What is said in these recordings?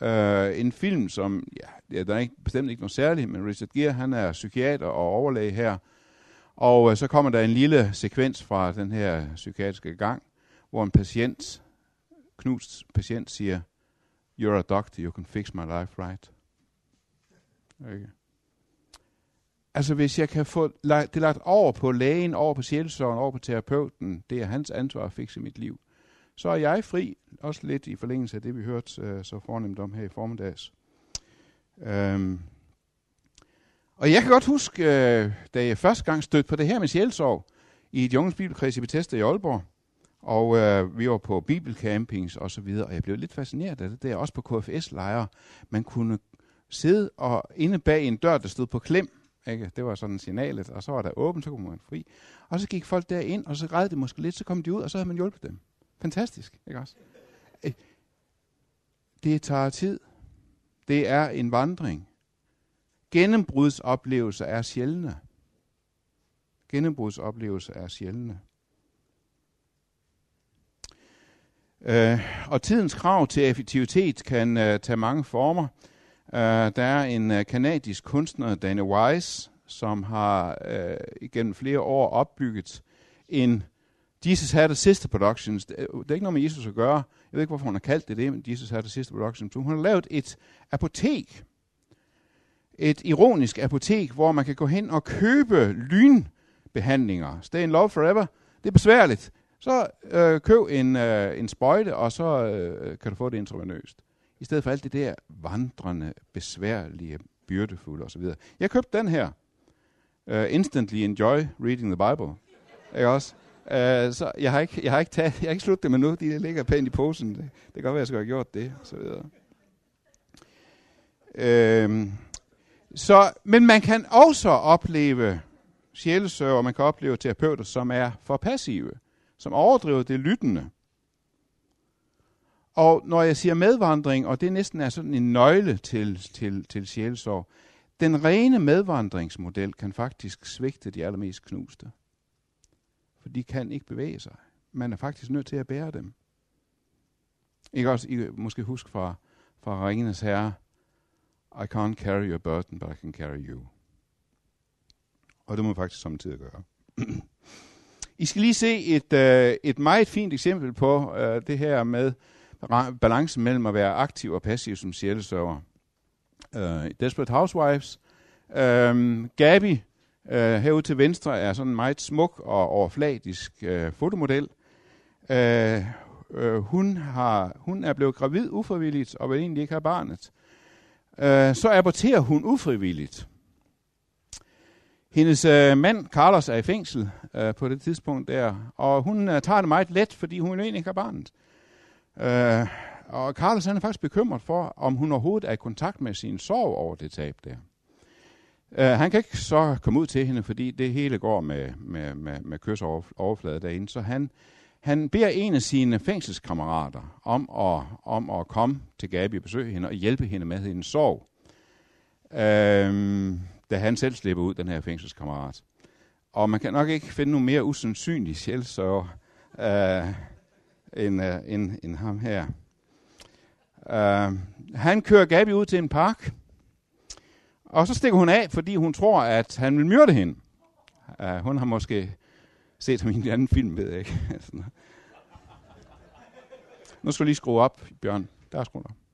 Uh, en film, som, ja, der er ikke, bestemt ikke noget særligt, men Richard Gere, han er psykiater og overlæge her. Og uh, så kommer der en lille sekvens fra den her psykiatriske gang, hvor en patient, knust patient, siger, You're a doctor, you can fix my life right. Okay. Altså hvis jeg kan få lagt, det lagt over på lægen, over på sjælsorgen, over på terapeuten, det er hans ansvar at fikse mit liv, så er jeg fri, også lidt i forlængelse af det, vi hørte øh, så fornemt om her i formiddags. Øhm. og jeg kan godt huske, øh, da jeg første gang stødte på det her med sjælsorg i et jungens bibelkreds i Bethesda i Aalborg, og øh, vi var på bibelcampings og så videre, og jeg blev lidt fascineret af det der, også på KFS-lejre. Man kunne sidde og inde bag en dør, der stod på klem, ikke? Det var sådan signalet, og så var der åbent, så kunne man fri. Og så gik folk derind, og så græd det måske lidt, så kom de ud, og så havde man hjulpet dem. Fantastisk, ikke også? Øh, det tager tid. Det er en vandring. Gennembrudsoplevelser er sjældne. Gennembrudsoplevelser er sjældne. Uh, og tidens krav til effektivitet kan uh, tage mange former. Uh, der er en uh, kanadisk kunstner, Dana Wise, som har uh, igennem flere år opbygget en Jesus had a sister productions. Øh, det er ikke noget med Jesus at gøre. Jeg ved ikke, hvorfor hun har kaldt det det, men Jesus had a sister productions. Hun har lavet et apotek. Et ironisk apotek, hvor man kan gå hen og købe lynbehandlinger. Stay in love forever. Det er besværligt. Så øh, køb en, øh, en sprøjte, og så øh, kan du få det intravenøst. I stedet for alt det der vandrende, besværlige, byrdefulde osv. Jeg købte den her. Uh, instantly enjoy reading the Bible. Ikke også? Øh, så jeg har ikke, jeg har ikke, taget, jeg har ikke slut det med nu. De ligger pænt i posen. Det, det kan godt være, jeg skulle have gjort det. Så videre. Uh, så, men man kan også opleve sjælesøger, man kan opleve terapeuter, som er for passive, som overdriver det lyttende. Og når jeg siger medvandring, og det næsten er sådan en nøgle til, til, til sjælesorg, den rene medvandringsmodel kan faktisk svigte de allermest knuste. For de kan ikke bevæge sig. Man er faktisk nødt til at bære dem. Ikke også, I måske huske fra, fra Ringenes Herre, I can't carry your burden, but I can carry you. Og det må man faktisk samtidig gøre. I skal lige se et, øh, et meget fint eksempel på øh, det her med balancen mellem at være aktiv og passiv som sjælesøver. Øh, Desperate Housewives. Øh, Gabi, Øh, herude til venstre, er sådan en meget smuk og overfladisk øh, fotomodel. Øh, øh, hun, har, hun er blevet gravid ufrivilligt og vil egentlig ikke have barnet. Øh, så aborterer hun ufrivilligt. Hendes øh, mand, Carlos, er i fængsel øh, på det tidspunkt der, og hun øh, tager det meget let, fordi hun egentlig ikke har barnet. Øh, og Carlos han er faktisk bekymret for, om hun overhovedet er i kontakt med sin sorg over det tab der. Uh, han kan ikke så komme ud til hende, fordi det hele går med, med, med, med kysoverflade derinde. Så han, han beder en af sine fængselskammerater om at, om at komme til Gabi og besøge hende og hjælpe hende med hendes sorg. Uh, da han selv slipper ud, den her fængselskammerat. Og man kan nok ikke finde nogen mere usandsynlig sjælsørger uh, end, uh, end, end ham her. Uh, han kører Gabi ud til en park, og så stikker hun af, fordi hun tror, at han vil myrde hende. Uh, hun har måske set ham i en anden film, ved jeg ikke. nu skal du lige skrue op, Bjørn. Der er skruet op.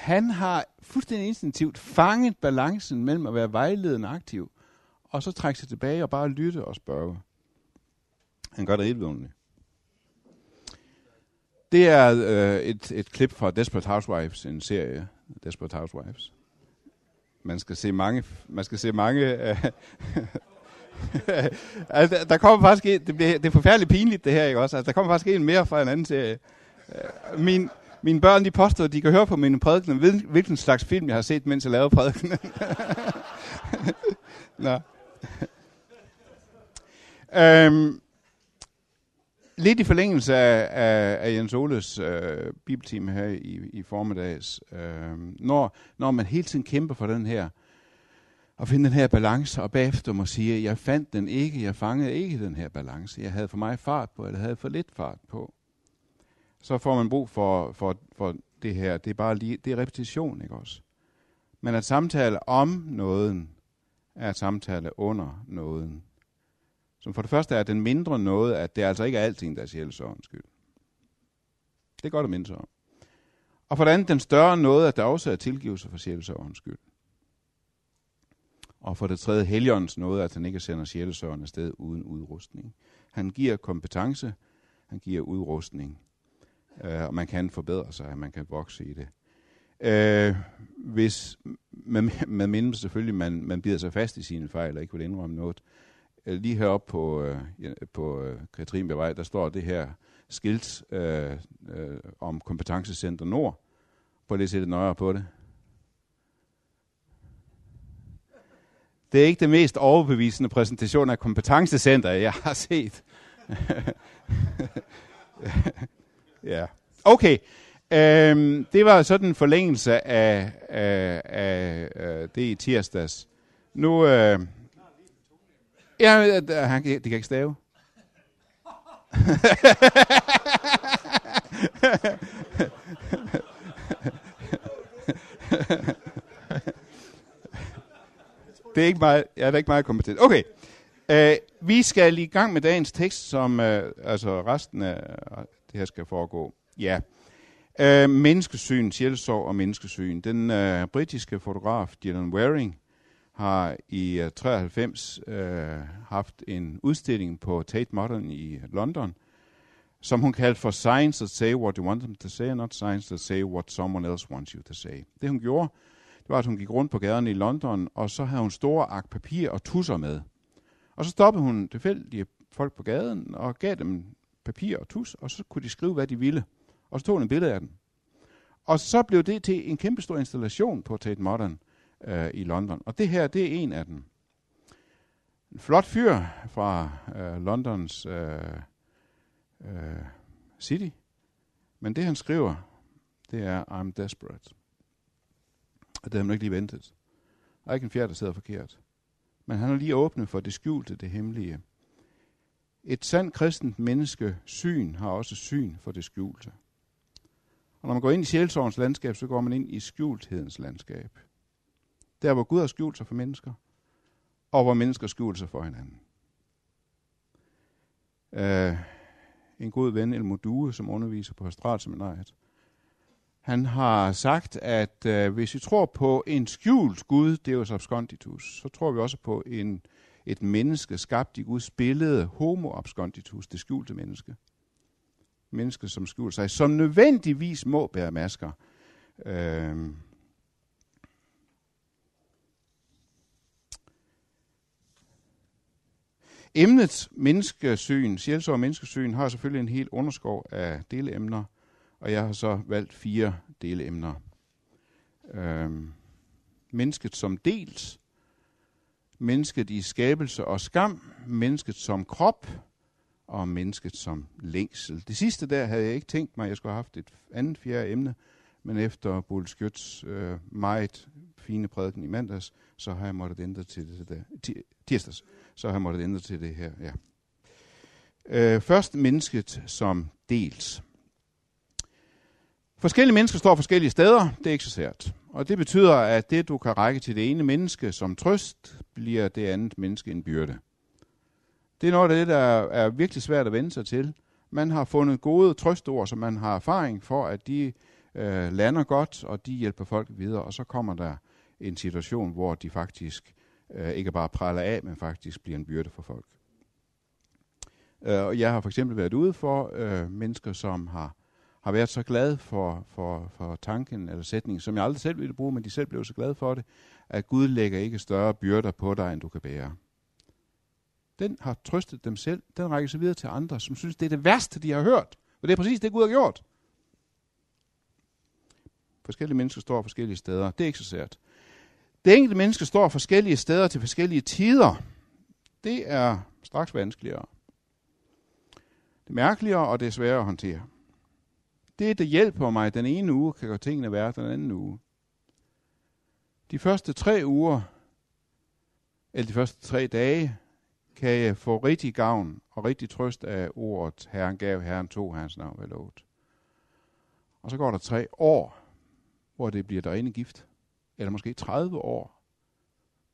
han har fuldstændig instinktivt fanget balancen mellem at være vejledende aktiv, og så trække sig tilbage og bare lytte og spørge. Han gør det helt vidunderligt. Det er øh, et, et klip fra Desperate Housewives, en serie, Desperate Housewives. Man skal se mange, man skal se mange, øh, altså, der kommer faktisk en, det, bliver, det er forfærdeligt pinligt det her, ikke også? Altså, der kommer faktisk en mere fra en anden serie. Øh, min, mine børn, de påstår, at de kan høre på mine prædikener, hvilken slags film jeg har set, mens jeg lavede prædikenen. Nå. øhm, lidt i forlængelse af, af, af Jens Oles øh, bibeltime her i, i formiddags. Øh, når, når man hele tiden kæmper for den her, og finde den her balance, og bagefter må sige, jeg fandt den ikke, jeg fangede ikke den her balance. Jeg havde for meget fart på, eller havde for lidt fart på så får man brug for, for, for det her. Det er bare lige, det er repetition, ikke også? Men at samtale om nåden, er at samtale under nåden. Som for det første er den mindre noget, at det altså ikke er alting, der er sjælsårens skyld. Det er godt at minde sig om. Og for det andet, den større noget, at der også er tilgivelse for sjælsårens skyld. Og for det tredje, heligåndens noget, at han ikke sender sjælesøren afsted uden udrustning. Han giver kompetence, han giver udrustning øh, og man kan forbedre sig, man kan vokse i det. Øh, hvis, med, man minder selvfølgelig, man, man bider sig fast i sine fejl og ikke vil indrømme noget. Øh, lige heroppe på, øh, på øh, Katrinbevej, der står det her skilt øh, øh, om kompetencecenter Nord. Prøv lige at se det nøjere på det. Det er ikke det mest overbevisende præsentation af kompetencecenter, jeg har set. Ja. Okay. Øhm, det var sådan en forlængelse af, af, af, af det i tirsdags. Nu... Øh, ja, øh, øh, han, det kan ikke stave. det er ikke meget, jeg er ikke meget kompetent. Okay. Uh, vi skal i gang med dagens tekst, som uh, altså resten af det her skal foregå. Ja. Øh, menneskesyn, sjælsorg og menneskesyn. Den øh, britiske fotograf Dylan Waring har i øh, 93 øh, haft en udstilling på Tate Modern i øh, London, som hun kaldte for Science that say what you want them to say, not Science that say what someone else wants you to say. Det hun gjorde, det var, at hun gik rundt på gaderne i London, og så havde hun store ark papir og tusser med. Og så stoppede hun tilfældige folk på gaden og gav dem papir og tus, og så kunne de skrive, hvad de ville. Og så tog han en billede af den. Og så blev det til en kæmpe stor installation på Tate Modern øh, i London. Og det her, det er en af dem. En flot fyr fra øh, Londons øh, øh, city. Men det han skriver, det er, I'm desperate. Og det har man ikke lige ventet. Der er ikke en fjerde, der sidder forkert. Men han har lige åbnet for det skjulte, det hemmelige. Et sandt kristent menneske syn har også syn for det skjulte. Og når man går ind i sjælsorgens landskab, så går man ind i skjulthedens landskab. Der, hvor Gud har skjult sig for mennesker, og hvor mennesker skjuler sig for hinanden. Uh, en god ven, El Modue, som underviser på Seminariet, Han har sagt, at øh, hvis vi tror på en skjult Gud, Deus absconditus, så tror vi også på en, et menneske skabt i Guds billede, homo absconditus, det skjulte menneske. Menneske, som skjuler sig, som nødvendigvis må bære masker. Øh, Emnet menneskesyn, sjælsår menneskesyn, har selvfølgelig en hel underskov af delemner, og jeg har så valgt fire delemner. Øhm, mennesket som dels, mennesket i skabelse og skam, mennesket som krop, og mennesket som længsel. Det sidste der havde jeg ikke tænkt mig, at jeg skulle have haft et andet fjerde emne, men efter Bull Skjøts øh, meget fine prædiken i mandags, så har jeg måttet ændre til det der, tirsdags, så har jeg måttet ændre til det her. Ja. Øh, først mennesket som dels. Forskellige mennesker står forskellige steder, det er ikke så sært. Og det betyder, at det du kan række til det ene menneske som trøst, bliver det andet menneske en byrde. Det er noget af det, der er virkelig svært at vende sig til. Man har fundet gode trøstord, som man har erfaring for, at de øh, lander godt, og de hjælper folk videre, og så kommer der en situation, hvor de faktisk øh, ikke bare praller af, men faktisk bliver en byrde for folk. Øh, og jeg har for eksempel været ude for øh, mennesker, som har, har været så glad for, for, for tanken eller sætningen, som jeg aldrig selv ville bruge, men de selv blev så glade for det, at Gud lægger ikke større byrder på dig, end du kan bære. Den har trøstet dem selv. Den rækker sig videre til andre, som synes, det er det værste, de har hørt. Og det er præcis det, Gud har gjort. Forskellige mennesker står forskellige steder. Det er ikke så sært. Det enkelte menneske står forskellige steder til forskellige tider. Det er straks vanskeligere. Det er mærkeligere, og det er sværere at håndtere. Det, der hjælper mig den ene uge, kan gøre tingene værre den anden uge. De første tre uger, eller de første tre dage, kan jeg få rigtig gavn og rigtig trøst af ordet, Herren gav, Herren tog, Herrens navn var lovet. Og så går der tre år, hvor det bliver der rene gift. Eller måske 30 år,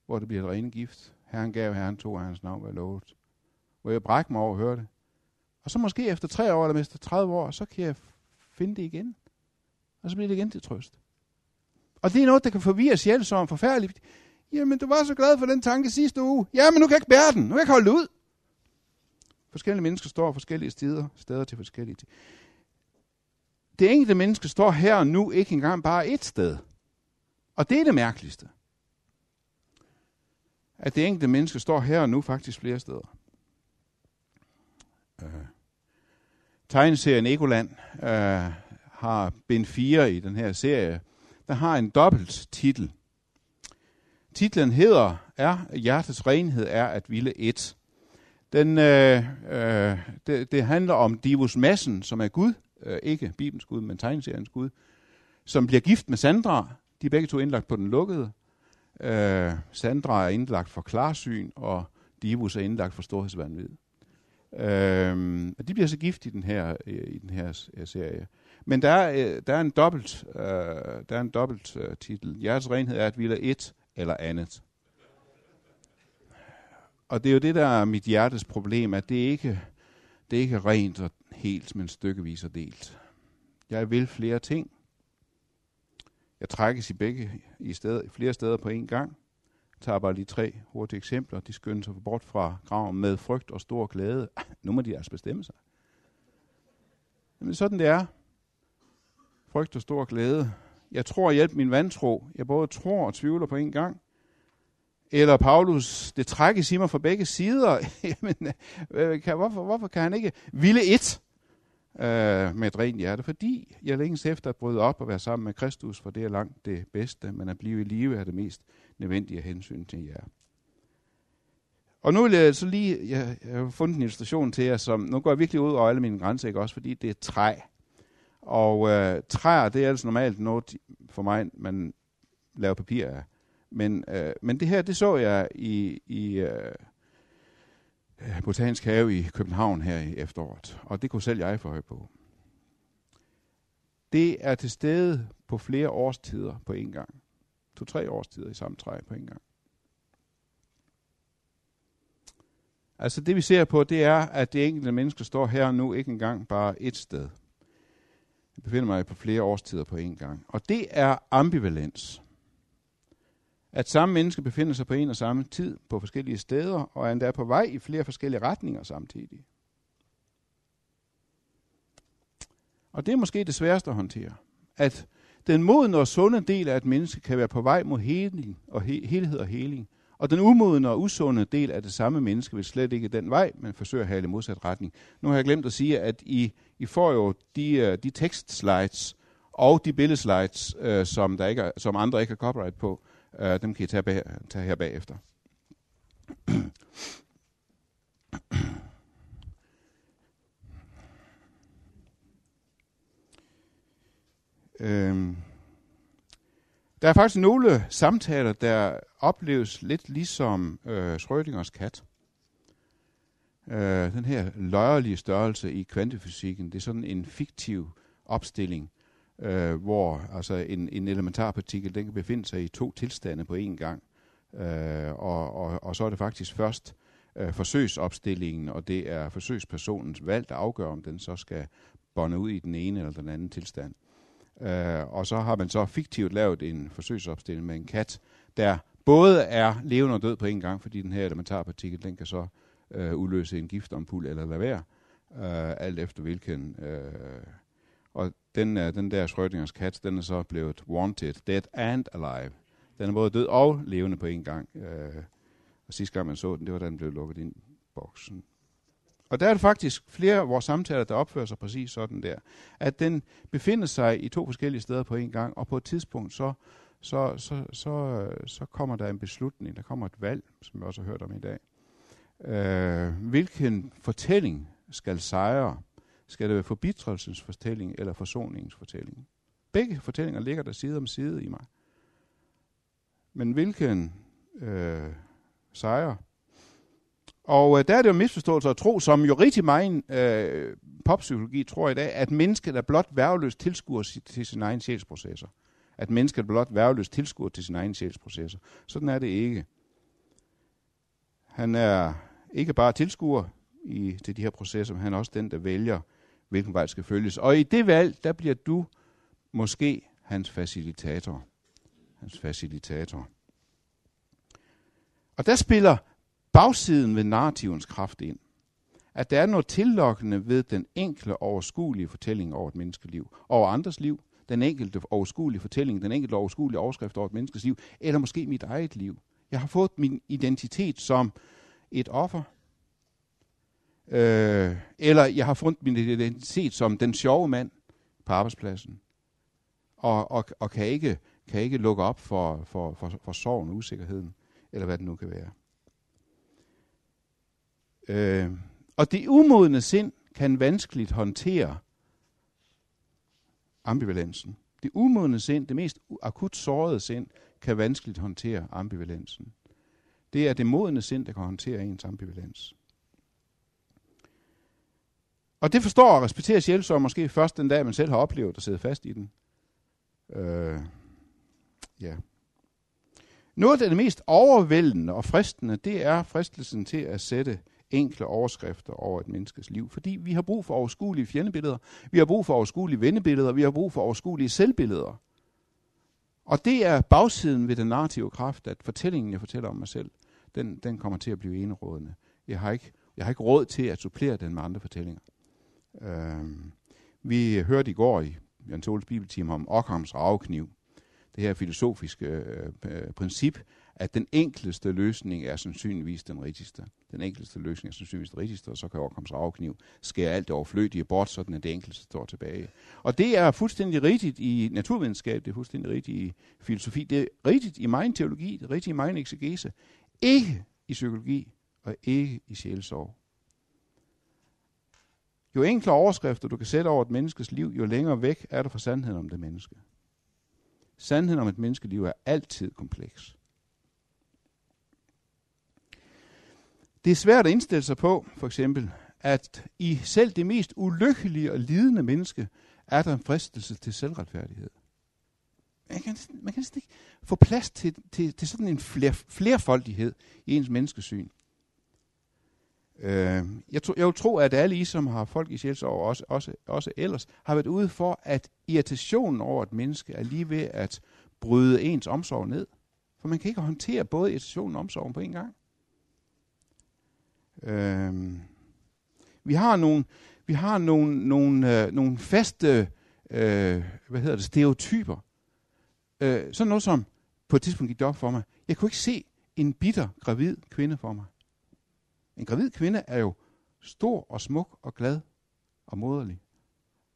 hvor det bliver der rene gift. Herren gav, Herren tog, Herrens navn var lovet. Hvor jeg brækker mig over at høre det. Og så måske efter tre år, eller efter 30 år, så kan jeg finde det igen. Og så bliver det igen til trøst. Og det er noget, der kan forvirre sjælsorgen forfærdeligt. Jamen, du var så glad for den tanke sidste uge. Jamen, nu kan jeg ikke bære den. Nu kan jeg ikke holde det ud. Forskellige mennesker står forskellige steder, steder til forskellige Det enkelte menneske står her og nu ikke engang bare et sted. Og det er det mærkeligste. At det enkelte menneske står her og nu faktisk flere steder. Uh, tegneserien Egoland øh, har bind 4 i den her serie. Der har en dobbelt titel. Titlen hedder er Hjertets renhed er at ville et. Den, øh, øh, det, det handler om Divus Massen, som er Gud, øh, ikke Bibelens Gud, men tegneseriens Gud, som bliver gift med Sandra. De er begge to indlagt på den lukkede. Øh, Sandra er indlagt for klarsyn, og Divus er indlagt for storhedsvandvid. Øh, de bliver så gift i den her, i den her øh, serie. Men der er, øh, der er en dobbelt, øh, der er en dobbelt øh, titel. Hjertets renhed er at ville et eller andet. Og det er jo det, der er mit hjertes problem, at det ikke det er ikke rent og helt, men stykkevis og delt. Jeg vil flere ting. Jeg trækkes i begge i sted, flere steder på én gang. Tager bare lige tre hurtige eksempler. De skynder sig bort fra graven med frygt og stor glæde. Nu må de altså bestemme sig. Men sådan det er. Frygt og stor glæde jeg tror hjælp min vantro. Jeg både tror og tvivler på en gang. Eller Paulus, det trækkes i mig fra begge sider. Jamen, øh, kan, hvorfor, hvorfor kan han ikke ville et øh, med et rent hjerte? Fordi jeg længes efter at bryde op og være sammen med Kristus, for det er langt det bedste, men at blive i live er det mest nødvendige hensyn til jer. Og nu vil jeg så lige, jeg, jeg har fundet en illustration til jer, som, nu går jeg virkelig ud over alle mine grænser, ikke også, fordi det er træ. Og øh, træer, det er altså normalt noget for mig, man laver papir af. Men, øh, men det her, det så jeg i, i øh, Botanisk Have i København her i efteråret. Og det kunne selv jeg få høj på. Det er til stede på flere årstider på en gang. To-tre årstider i samme træ på en gang. Altså det vi ser på, det er, at det enkelte menneske står her nu ikke engang bare et sted. Jeg befinder mig på flere årstider på en gang. Og det er ambivalens. At samme menneske befinder sig på en og samme tid på forskellige steder, og er endda på vej i flere forskellige retninger samtidig. Og det er måske det sværeste at håndtere. At den modne og sunde del af et menneske kan være på vej mod heling og he- helhed og heling. Og den umodne og usunde del af det samme menneske vil slet ikke den vej, men forsøger at have i modsat retning. Nu har jeg glemt at sige, at I, I får jo de, øh, de tekstslides og de billedslides, øh, som, der ikke er, som andre ikke har copyright på, øh, dem kan I tage, bag, tage her bagefter. Øhm. Der er faktisk nogle samtaler, der opleves lidt ligesom øh, Schrödingers kat. Øh, den her løjerlige størrelse i kvantefysikken, det er sådan en fiktiv opstilling, øh, hvor altså en, en elementarpartikel den kan befinde sig i to tilstande på én gang. Øh, og, og, og så er det faktisk først øh, forsøgsopstillingen, og det er forsøgspersonens valg, der afgør, om den så skal bonde ud i den ene eller den anden tilstand. Øh, og så har man så fiktivt lavet en forsøgsopstilling med en kat, der både er levende og død på en gang, fordi den her elementarpartikel, den kan så øh, udløse en giftampul eller lade være, øh, alt efter hvilken. Øh, og den, øh, den der Schrödingers kat, den er så blevet wanted, dead and alive. Den er både død og levende på en gang. Øh, og sidste gang man så den, det var da den blev lukket ind i boksen. Og der er det faktisk flere af vores samtaler, der opfører sig præcis sådan der. At den befinder sig i to forskellige steder på en gang, og på et tidspunkt så, så, så, så, så kommer der en beslutning, der kommer et valg, som vi også har hørt om i dag. Øh, hvilken fortælling skal sejre? Skal det være forbitrelsens fortælling eller forsoningens fortælling? Begge fortællinger ligger der side om side i mig. Men hvilken øh, sejre? Og øh, der er det jo misforståelse at tro, som jo rigtig meget øh, poppsykologi tror i dag, at mennesket er blot værveløst tilskuer til sin egen sjælsprocesser. At mennesket er blot værveløst tilskuer til sin egen sjælsprocesser. Sådan er det ikke. Han er ikke bare tilskuer i, til de her processer, men han er også den, der vælger, hvilken vej skal følges. Og i det valg, der bliver du måske hans facilitator. Hans facilitator. Og der spiller bagsiden ved narrativens kraft ind. At der er noget tillokkende ved den enkle, overskuelige fortælling over et menneskeliv, over andres liv, den enkelte overskuelige fortælling, den enkelte overskuelige overskrift over et menneskes liv, eller måske mit eget liv. Jeg har fået min identitet som et offer, øh, eller jeg har fundet min identitet som den sjove mand på arbejdspladsen, og, og, og kan, ikke, kan ikke lukke op for, for, for, for sorgen og usikkerheden, eller hvad det nu kan være. Øh, og det umodne sind kan vanskeligt håndtere ambivalensen. Det umodne sind, det mest akut sårede sind, kan vanskeligt håndtere ambivalensen. Det er det modne sind, der kan håndtere ens ambivalens. Og det forstår og respekterer sjælsorg måske først den dag, man selv har oplevet at sidde fast i den. Øh, ja. Noget af det mest overvældende og fristende, det er fristelsen til at sætte enkle overskrifter over et menneskes liv. Fordi vi har brug for overskuelige fjendebilleder, vi har brug for overskuelige vennebilleder, vi har brug for overskuelige selvbilleder. Og det er bagsiden ved den narrative kraft, at fortællingen, jeg fortæller om mig selv, den, den kommer til at blive enerådende. Jeg har, ikke, jeg har ikke råd til at supplere den med andre fortællinger. Øhm, vi hørte i går i Jan Toles bibeltime om Ockhams ravekniv, Det her filosofiske øh, øh, princip, at den enkleste løsning er sandsynligvis den rigtigste. Den enkleste løsning er sandsynligvis den rigtigste, og så kan Ockhams afkniv, skære alt det overflødige bort, så den det enkleste står tilbage. Og det er fuldstændig rigtigt i naturvidenskab, det er fuldstændig rigtigt i filosofi, det er rigtigt i min teologi, det er rigtigt i min exegese. Ikke i psykologi, og ikke i sjælesorg. Jo enklere overskrifter du kan sætte over et menneskes liv, jo længere væk er du fra sandheden om det menneske. Sandheden om et menneskeliv er altid kompleks. Det er svært at indstille sig på, for eksempel, at i selv det mest ulykkelige og lidende menneske, er der en fristelse til selvretfærdighed. Man kan, man kan ikke få plads til, til, til sådan en fler, flerfoldighed i ens menneskesyn. Øh, jeg, tro, jeg vil tro, at alle I, som har folk i sjælsår, også, også, også ellers, har været ude for, at irritationen over et menneske er lige ved at bryde ens omsorg ned. For man kan ikke håndtere både irritationen og omsorgen på en gang. Øhm, vi har nogle, vi har nogle, nogle, øh, nogle faste øh, hvad hedder det, stereotyper. Øh, sådan noget som, på et tidspunkt gik det op for mig, jeg kunne ikke se en bitter, gravid kvinde for mig. En gravid kvinde er jo stor og smuk og glad og moderlig.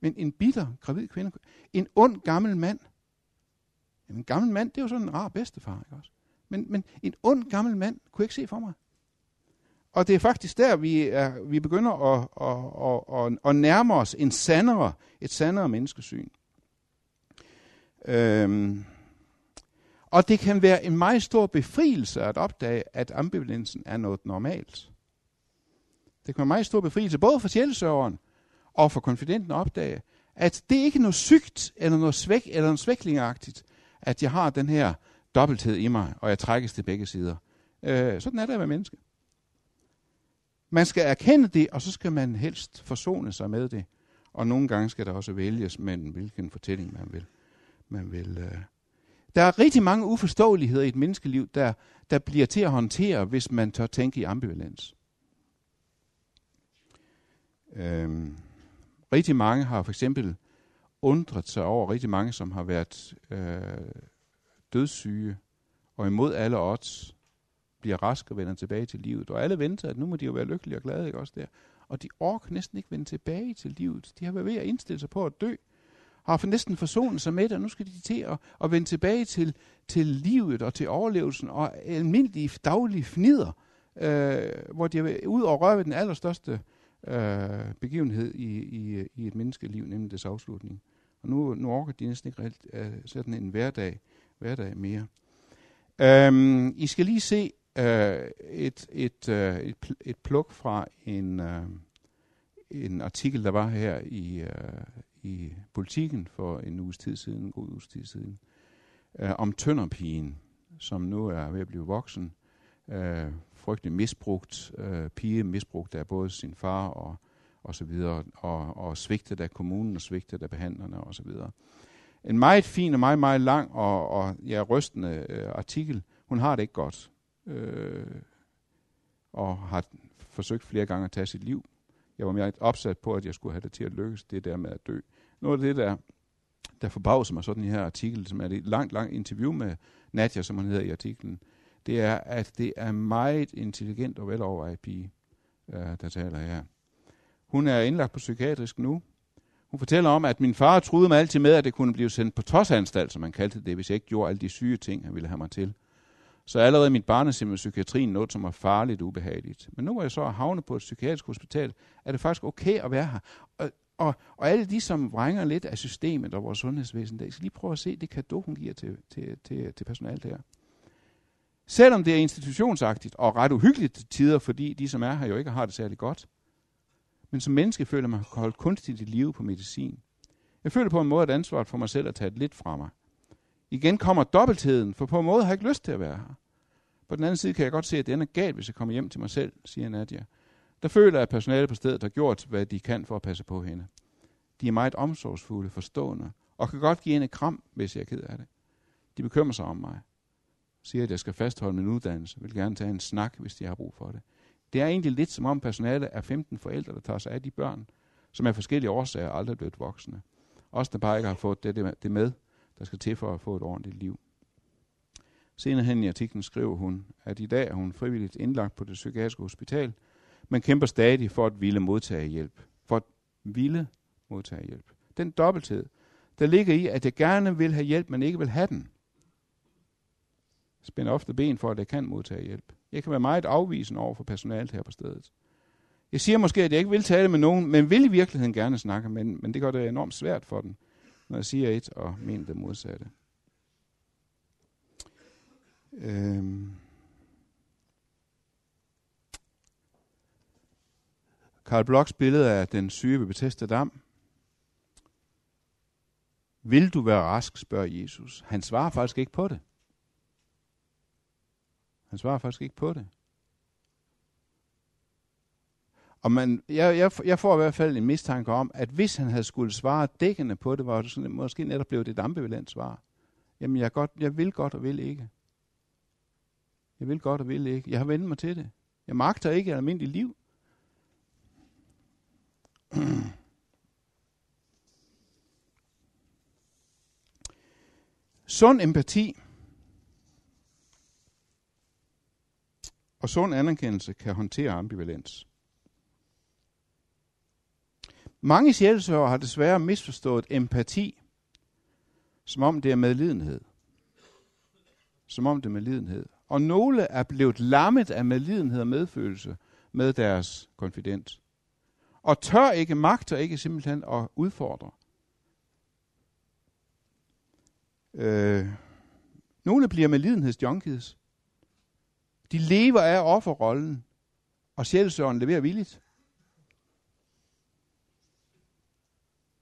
Men en bitter, gravid kvinde, en ond gammel mand, Jamen, en gammel mand, det er jo sådan en rar bedstefar, ikke også? Men, men en ond gammel mand kunne jeg ikke se for mig. Og det er faktisk der, vi, er, vi begynder at, at, at, at, at nærme os en sandere, et sandere menneskesyn. Øhm, og det kan være en meget stor befrielse at opdage, at ambivalensen er noget normalt. Det kan være en meget stor befrielse, både for sjælesørgeren og for konfidenten at opdage, at det ikke er noget sygt, eller noget svæk, eller noget svæklingagtigt, at jeg har den her dobbelthed i mig, og jeg trækkes til begge sider. Øh, sådan er det at være menneske. Man skal erkende det, og så skal man helst forsone sig med det. Og nogle gange skal der også vælges mellem, hvilken fortælling man vil. Man vil øh. Der er rigtig mange uforståeligheder i et menneskeliv, der, der bliver til at håndtere, hvis man tør tænke i ambivalens. Øhm, rigtig mange har for eksempel undret sig over rigtig mange, som har været øh, dødssyge og imod alle odds bliver rask og vender tilbage til livet. Og alle venter, at nu må de jo være lykkelige og glade, ikke også der? Og de orker næsten ikke vende tilbage til livet. De har været ved at indstille sig på at dø, har for næsten forsonet sig med det, og nu skal de til at, at vende tilbage til, til livet og til overlevelsen og almindelige daglige fnider, øh, hvor de er ud og røre ved den allerstørste øh, begivenhed i, i, i et menneskeliv, nemlig dets afslutning. Og nu, nu orker de næsten ikke reelt øh, sådan en hverdag, hverdag mere. Øhm, I skal lige se øh, et, et, uh, et, pl- et pluk fra en, øh, en artikel, der var her i, øh, i Politiken for en uges tid siden, en god uges tid siden, om tønderpigen, som nu er ved at blive voksen, Øh, frygtelig misbrugt, øh, pige misbrugt af både sin far og, og så videre, og, og svigtet af kommunen og svigtet af behandlerne og så videre. En meget fin og meget, meget lang og, og ja, rystende øh, artikel. Hun har det ikke godt, øh, og har forsøgt flere gange at tage sit liv. Jeg var mere opsat på, at jeg skulle have det til at lykkes, det der med at dø. Noget af det, der, der forbavser mig sådan i her artikel, som er et langt, langt interview med Nadja, som hun hedder i artiklen, det er, at det er meget intelligent og velovervejet pige, øh, der taler her. Hun er indlagt på psykiatrisk nu. Hun fortæller om, at min far troede mig altid med, at det kunne blive sendt på tosanstalt, som man kaldte det, hvis jeg ikke gjorde alle de syge ting, han ville have mig til. Så allerede mit barnesim med psykiatrien noget, som var farligt ubehageligt. Men nu hvor jeg så havnet på et psykiatrisk hospital, er det faktisk okay at være her. Og, og, og alle de, som vrænger lidt af systemet og vores sundhedsvæsen, der skal lige prøve at se det kado, hun giver til, til, til, til personalet her. Selvom det er institutionsagtigt og ret uhyggeligt til tider, fordi de, som er her, jo ikke har det særlig godt, men som menneske føler man holdt kunstigt i live på medicin. Jeg føler på en måde, at ansvaret for mig selv er taget lidt fra mig. Igen kommer dobbeltheden, for på en måde har jeg ikke lyst til at være her. På den anden side kan jeg godt se, at det er galt, hvis jeg kommer hjem til mig selv, siger Nadia. Der føler jeg, at personalet på stedet har gjort, hvad de kan for at passe på hende. De er meget omsorgsfulde, forstående, og kan godt give hende et kram, hvis jeg er ked af det. De bekymrer sig om mig. Siger, at jeg skal fastholde min uddannelse, vil gerne tage en snak, hvis de har brug for det. Det er egentlig lidt som om personalet er 15 forældre, der tager sig af de børn, som af forskellige årsager aldrig er blevet voksne. Også der bare ikke har fået det, det med, der skal til for at få et ordentligt liv. Senere hen i artiklen skriver hun, at i dag er hun frivilligt indlagt på det psykiatriske hospital, men kæmper stadig for at ville modtage hjælp. For at ville modtage hjælp. Den dobbelthed, der ligger i, at jeg gerne vil have hjælp, men ikke vil have den, spænder ofte ben for, at jeg kan modtage hjælp. Jeg kan være meget afvisende over for personalet her på stedet. Jeg siger måske, at jeg ikke vil tale med nogen, men vil i virkeligheden gerne snakke, men, men det gør det enormt svært for den, når jeg siger et og mener det modsatte. Øhm. Karl Bloks billede af den syge ved Bethesda Dam. Vil du være rask, spørger Jesus. Han svarer faktisk ikke på det. Han svarer faktisk ikke på det. Og man, jeg, jeg, jeg får i hvert fald en mistanke om, at hvis han havde skulle svare dækkende på det, var det sådan, måske netop blev det et ambivalent svar. Jamen, jeg, godt, jeg vil godt og vil ikke. Jeg vil godt og vil ikke. Jeg har vendt mig til det. Jeg magter ikke et almindeligt liv. Sund empati og sund anerkendelse kan håndtere ambivalens. Mange sjælsøger har desværre misforstået empati, som om det er medlidenhed. Som om det er medlidenhed. Og nogle er blevet lammet af medlidenhed og medfølelse med deres konfident. Og tør ikke, magter ikke simpelthen at udfordre. Øh, nogle bliver medlidenhedsjunkies. De lever af offerrollen, og sjælsøren leverer villigt.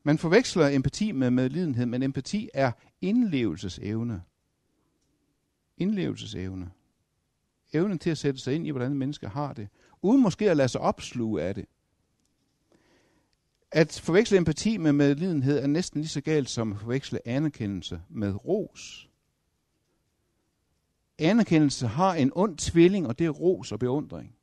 Man forveksler empati med medlidenhed, men empati er indlevelsesevne. Indlevelsesevne. Evnen til at sætte sig ind i, hvordan mennesker har det, uden måske at lade sig opsluge af det. At forveksle empati med medlidenhed er næsten lige så galt som at forveksle anerkendelse med ros. Anerkendelse har en ond tvilling, og det er ros og beundring.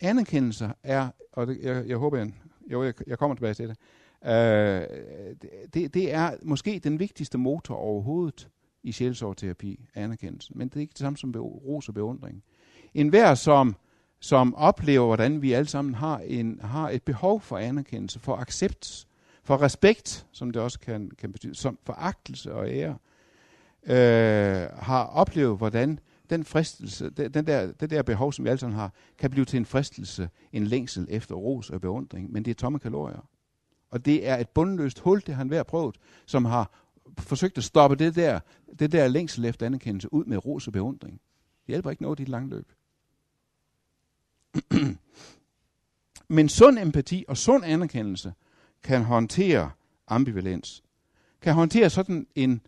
Anerkendelse er, og det, jeg, jeg håber, jeg, jo, jeg, jeg kommer tilbage til det, øh, det, det er måske den vigtigste motor overhovedet i sjælsorterapi, anerkendelse. Men det er ikke det samme som ros og beundring. En hver, som, som oplever, hvordan vi alle sammen har, en, har et behov for anerkendelse, for accept, for respekt, som det også kan, kan betyde, som foragtelse og ære, øh, har oplevet, hvordan den fristelse, den der, det der behov, som vi alle sammen har, kan blive til en fristelse, en længsel efter ros og beundring, men det er tomme kalorier. Og det er et bundløst hul, det har han hver prøvet, som har forsøgt at stoppe det der, det der længsel efter anerkendelse ud med ros og beundring. Det hjælper ikke noget i et langt løb. Men sund empati og sund anerkendelse kan håndtere ambivalens. Kan håndtere sådan en,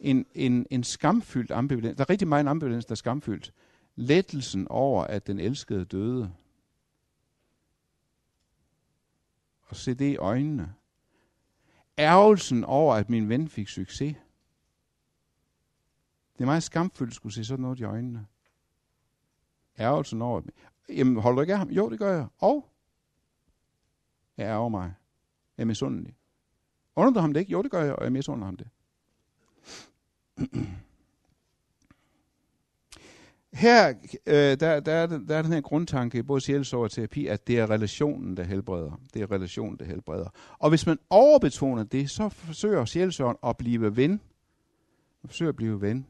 en, en, en skamfyldt ambivalens. Der er rigtig meget ambivalens, der er skamfyldt. Lettelsen over, at den elskede døde. Og se det i øjnene ærgelsen over, at min ven fik succes. Det er meget skamfuldt at skulle se sådan noget i øjnene. Ærgelsen over, at... Jamen, holder du ikke af ham? Jo, det gør jeg. Og? Jeg ærger mig. Jeg er misundelig. Under du ham det ikke? Jo, det gør jeg, og jeg misunder ham det. Her øh, der, der, er, der er den her grundtanke i både sjælsorg og terapi, at det er relationen, der helbreder. Det er relationen, der helbreder. Og hvis man overbetoner det, så forsøger sjælsorgen at blive ven. Man forsøger at blive ven.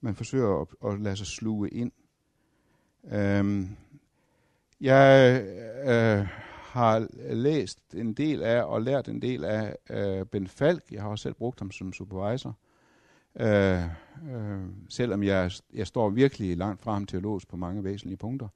Man forsøger at, at lade sig sluge ind. Øhm, jeg øh, har læst en del af og lært en del af øh, Ben Falk. Jeg har også selv brugt ham som supervisor. Øh, øh, selvom jeg, jeg står virkelig langt fra ham teologisk på mange væsentlige punkter.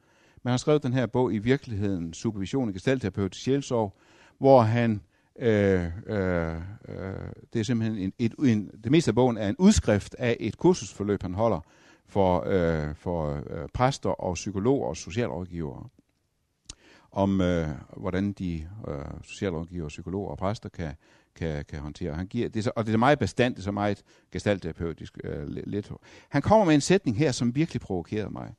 Men han har skrevet den her bog i virkeligheden, Supervision i Gestaltterapeut Sjælsorg, hvor han, øh, øh, øh, det er simpelthen en, et, en, det meste af bogen er en udskrift af et kursusforløb, han holder for, øh, for øh, præster og psykologer og socialrådgivere om øh, hvordan de øh, socialrådgiver, psykologer og præster kan kan, kan håndtere. Han giver, det er så, og det er meget bestandt, det er så meget gestaltterapeutisk. Øh, lidt. Han kommer med en sætning her, som virkelig provokerede mig.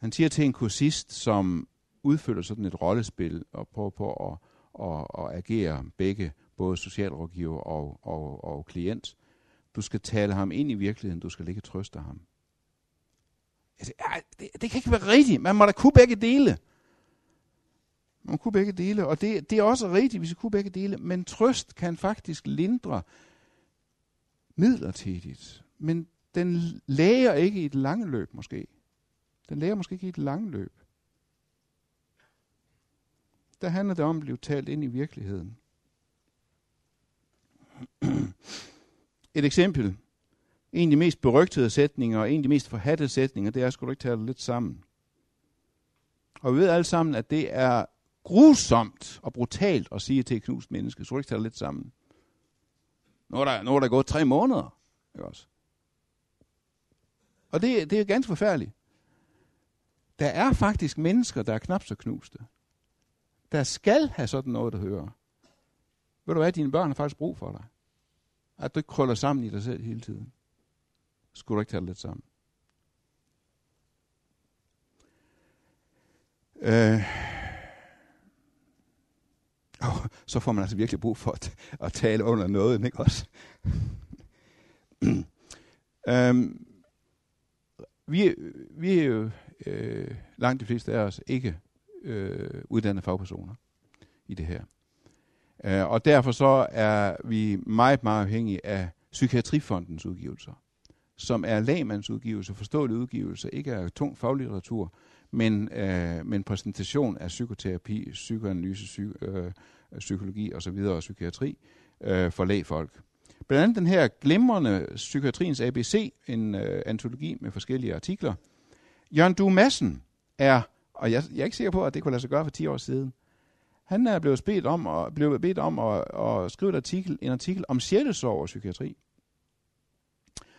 Han siger til en kursist, som udfylder sådan et rollespil og prøver på at, at, at agere begge, både socialrådgiver og, og, og klient. Du skal tale ham ind i virkeligheden, du skal ikke trøste ham. Altså, Jeg siger, det, det kan ikke være rigtigt. Man må da kunne begge dele. Man kunne begge dele, og det, det er også rigtigt, hvis vi kunne begge dele, men trøst kan faktisk lindre midlertidigt. Men den læger ikke i et lange løb måske. Den læger måske ikke i et lange løb. Der handler det om at blive talt ind i virkeligheden. Et eksempel. En af de mest berygtede sætninger, og en af de mest forhattede sætninger, det er, skulle du ikke tale lidt sammen. Og vi ved alle sammen, at det er grusomt og brutalt at sige til et knust menneske, så du ikke tage lidt sammen. Nu er der, nu er der gået tre måneder. Ikke også? Og det, det er ganske forfærdeligt. der er faktisk mennesker, der er knap så knuste. Der skal have sådan noget at høre. Ved du hvad, dine børn har faktisk brug for dig. At du ikke krøller sammen i dig selv hele tiden. Skulle du ikke tage det lidt sammen? Øh. Så får man altså virkelig brug for at, at tale under noget, ikke også? øhm, vi, vi er jo øh, langt de fleste af os ikke øh, uddannede fagpersoner i det her. Øh, og derfor så er vi meget, meget afhængige af Psykiatrifondens udgivelser, som er lagmandsudgivelse, forståelig udgivelse, ikke er tung faglitteratur, men, øh, men præsentation af psykoterapi, psykoanalyse, psy, øh, psykologi og så videre og psykiatri øh, for lægfolk. Blandt andet den her glimrende Psykiatriens ABC, en øh, antologi med forskellige artikler. Jørgen Du Madsen er, og jeg, jeg er ikke sikker på, at det kunne lade sig gøre for 10 år siden, han er blevet bedt om, og, blevet bedt om at, at skrive et artikel, en artikel om sjælesorg og psykiatri.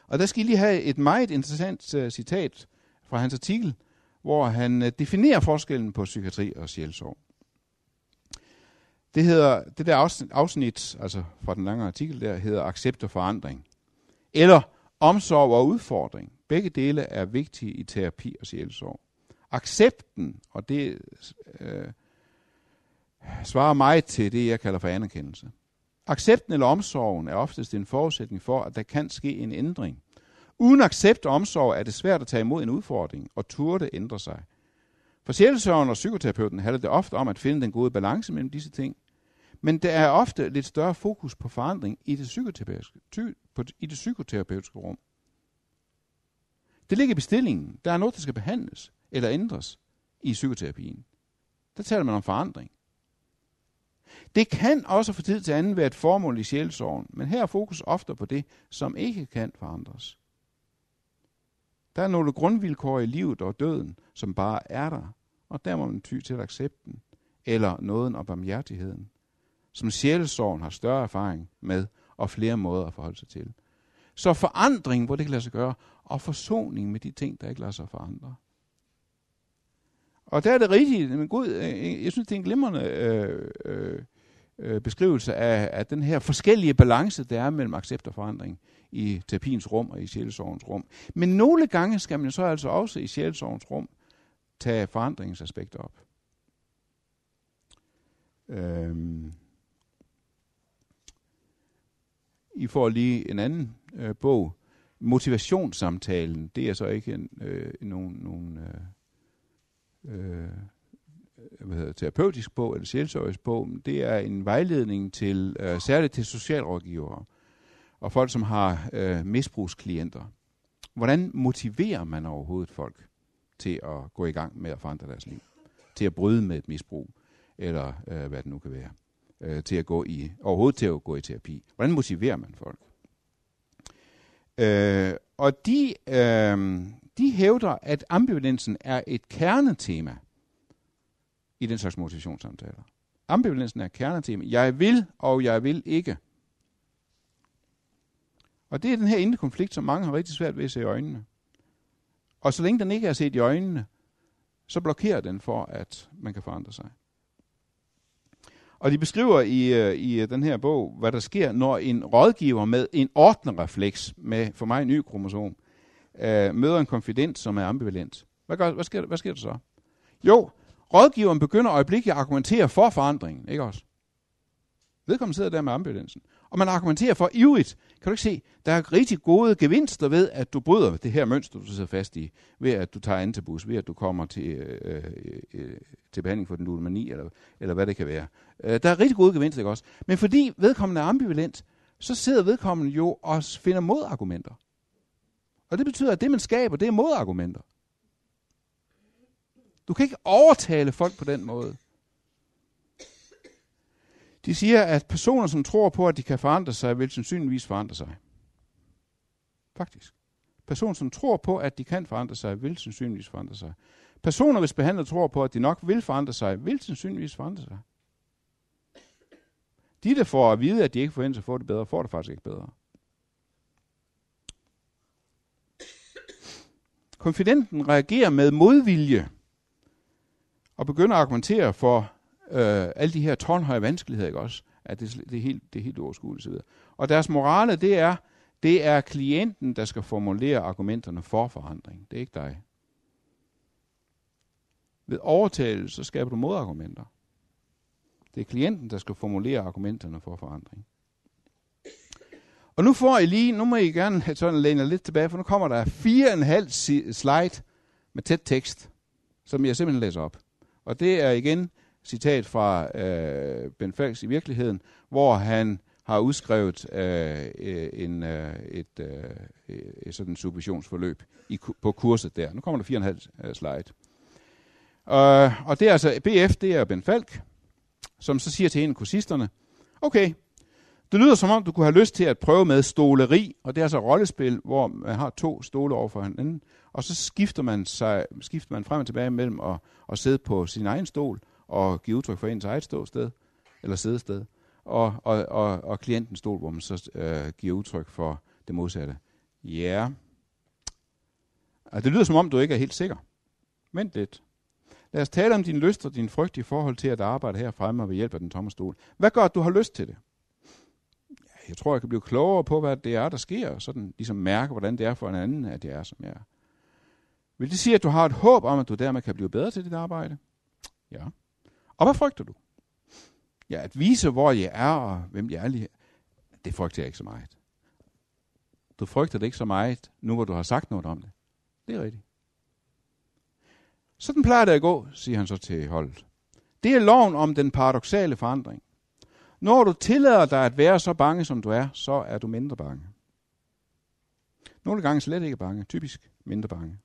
Og der skal I lige have et meget interessant uh, citat fra hans artikel, hvor han uh, definerer forskellen på psykiatri og sjælesorg. Det hedder, det der afsnit, afsnit, altså fra den lange artikel der, hedder accept og forandring. Eller omsorg og udfordring. Begge dele er vigtige i terapi og sjælsorg. Accepten, og det øh, svarer mig til det, jeg kalder for anerkendelse. Accepten eller omsorgen er oftest en forudsætning for, at der kan ske en ændring. Uden accept og omsorg er det svært at tage imod en udfordring og turde ændre sig. For sjælesørgen og psykoterapeuten handler det ofte om at finde den gode balance mellem disse ting. Men der er ofte lidt større fokus på forandring i det psykoterapeutiske, ty, på, i det psykoterapeutiske rum. Det ligger i bestillingen. Der er noget, der skal behandles eller ændres i psykoterapien. Der taler man om forandring. Det kan også for tid til anden være et formål i sjælsorgen, men her er fokus ofte på det, som ikke kan forandres. Der er nogle grundvilkår i livet og døden, som bare er der, og der må man ty til accepten, eller nåden og barmhjertigheden, som sjælesorgen har større erfaring med, og flere måder at forholde sig til. Så forandring, hvor det kan lade sig gøre, og forsoning med de ting, der ikke lader sig forandre. Og der er det rigtigt, men Gud, øh, øh, jeg synes, det er en glimrende øh, øh, øh, beskrivelse af, af den her forskellige balance, der er mellem accept og forandring i terapiens rum og i sjælsorgens rum. Men nogle gange skal man så altså også i sjælsorgens rum tage forandringsaspekter op. Øhm. I får lige en anden øh, bog, Motivationssamtalen. Det er så ikke en, øh, nogen, nogen øh, øh, hvad hedder, terapeutisk bog eller sjælsøjs bog. Det er en vejledning til øh, særligt til socialrådgivere og folk, som har øh, misbrugsklienter. Hvordan motiverer man overhovedet folk til at gå i gang med at forandre deres liv? Til at bryde med et misbrug, eller øh, hvad det nu kan være. Øh, til at gå i, overhovedet til at gå i terapi. Hvordan motiverer man folk? Øh, og de, øh, de hævder, at ambivalensen er et kernetema i den slags motivationssamtaler. Ambivalensen er kernetema. Jeg vil, og jeg vil ikke. Og det er den her indre konflikt, som mange har rigtig svært ved at se i øjnene. Og så længe den ikke er set i øjnene, så blokerer den for, at man kan forandre sig. Og de beskriver i, øh, i øh, den her bog, hvad der sker, når en rådgiver med en refleks med for mig en ny kromosom, øh, møder en konfident, som er ambivalent. Hvad, gør, hvad, sker, hvad sker der så? Jo, rådgiveren begynder øjeblikkeligt at argumentere for forandringen, ikke også? Vedkommende sidder der med ambivalensen. Og man argumenterer for ivrigt. Kan du ikke se, der er rigtig gode gevinster ved, at du bryder det her mønster, du sidder fast i, ved at du tager antabus, ved at du kommer til, øh, øh, øh til behandling for den ludomani, eller, eller hvad det kan være. Øh, der er rigtig gode gevinster, ikke også? Men fordi vedkommende er ambivalent, så sidder vedkommende jo og finder modargumenter. Og det betyder, at det, man skaber, det er modargumenter. Du kan ikke overtale folk på den måde. De siger, at personer, som tror på, at de kan forandre sig, vil sandsynligvis forandre sig. Faktisk. Personer, som tror på, at de kan forandre sig, vil sandsynligvis forandre sig. Personer, hvis behandler tror på, at de nok vil forandre sig, vil sandsynligvis forandre sig. De, der får at vide, at de ikke forventer at få det bedre, får det faktisk ikke bedre. Konfidenten reagerer med modvilje og begynder at argumentere for øh, alle de her tårnhøje vanskeligheder, ikke også? At det, det, er helt, det er helt overskueligt, osv. Og deres morale, det er, det er klienten, der skal formulere argumenterne for forandring. Det er ikke dig. Ved overtagelse, så skaber du modargumenter. Det er klienten, der skal formulere argumenterne for forandring. Og nu får I lige, nu må I gerne sådan læne lidt tilbage, for nu kommer der fire og en halv slide med tæt tekst, som jeg simpelthen læser op. Og det er igen citat fra øh, Ben Falks i virkeligheden, hvor han har udskrevet øh, øh en, øh, et, øh, et sådan supervisionsforløb i, på kurset der. Nu kommer der fire og en halv øh, slide. Øh, og det er altså, BF, det er Ben Falk, som så siger til en af kursisterne, okay, det lyder som om, du kunne have lyst til at prøve med stoleri, og det er altså rollespil, hvor man har to stole over for hinanden, og så skifter man, sig, skifter man frem og tilbage mellem at, at sidde på sin egen stol og give udtryk for ens eget ståsted, eller siddested, og, og, og, og klientens stol, hvor man så øh, giver udtryk for det modsatte. Ja. Yeah. Det lyder som om, du ikke er helt sikker. Vent lidt. Lad os tale om din lyst og din frygt i forhold til at arbejde her fremme ved hjælp af den tomme stol. Hvad gør, at du har lyst til det? Jeg tror, jeg kan blive klogere på, hvad det er, der sker, og sådan ligesom mærke, hvordan det er for en anden, at jeg er, som jeg er. Vil det sige, at du har et håb om, at du dermed kan blive bedre til dit arbejde? Ja. Og hvad frygter du? Ja, at vise, hvor jeg er, og hvem jeg er lige det frygter jeg ikke så meget. Du frygter det ikke så meget, nu hvor du har sagt noget om det. Det er rigtigt. Sådan plejer det at gå, siger han så til holdet. Det er loven om den paradoxale forandring. Når du tillader dig at være så bange, som du er, så er du mindre bange. Nogle gange slet ikke bange, typisk mindre bange.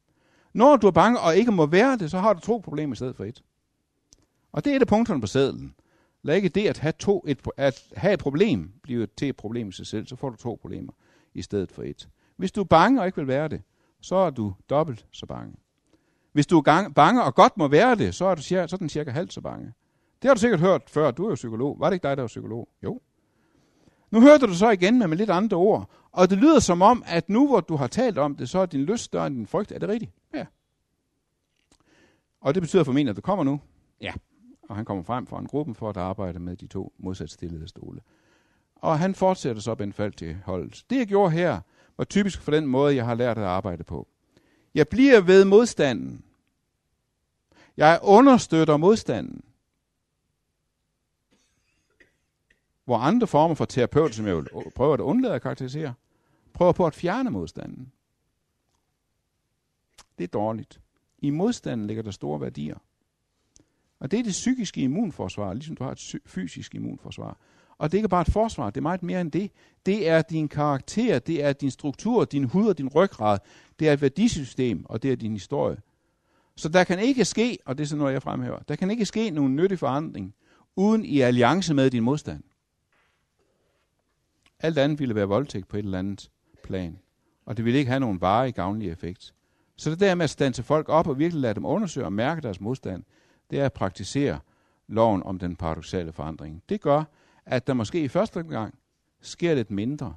Når du er bange og ikke må være det, så har du to problemer i stedet for et. Og det er et af punkterne på sædlen. Lad ikke det at have, to, et, at have et problem blive til et problem i sig selv, så får du to problemer i stedet for et. Hvis du er bange og ikke vil være det, så er du dobbelt så bange. Hvis du er bange og godt må være det, så er du så er den cirka halvt så bange. Det har du sikkert hørt før. Du er jo psykolog. Var det ikke dig, der var psykolog? Jo. Nu hørte du så igen med, med lidt andre ord. Og det lyder som om, at nu hvor du har talt om det, så er din lyst større end din frygt. Er det rigtigt? Ja. Og det betyder formentlig, at du kommer nu. Ja. Og han kommer frem foran en for at arbejde med de to modsatstillede stole. Og han fortsætter så Ben fald til holdet. Det jeg gjorde her, var typisk for den måde, jeg har lært at arbejde på. Jeg bliver ved modstanden. Jeg understøtter modstanden. Hvor andre former for terapeut, som jeg vil prøve at undlade at karakterisere, prøver på at fjerne modstanden. Det er dårligt. I modstanden ligger der store værdier. Og det er det psykiske immunforsvar, ligesom du har et fysisk immunforsvar. Og det er ikke bare et forsvar, det er meget mere end det. Det er din karakter, det er din struktur, din hud og din ryggrad. Det er et værdisystem, og det er din historie. Så der kan ikke ske, og det er sådan noget, jeg fremhæver, der kan ikke ske nogen nyttig forandring, uden i alliance med din modstand. Alt andet ville være voldtægt på et eller andet plan. Og det ville ikke have nogen varig gavnlig effekt. Så det der med at stanse folk op og virkelig lade dem undersøge og mærke deres modstand, det er at praktisere loven om den paradoxale forandring. Det gør, at der måske i første gang sker lidt mindre,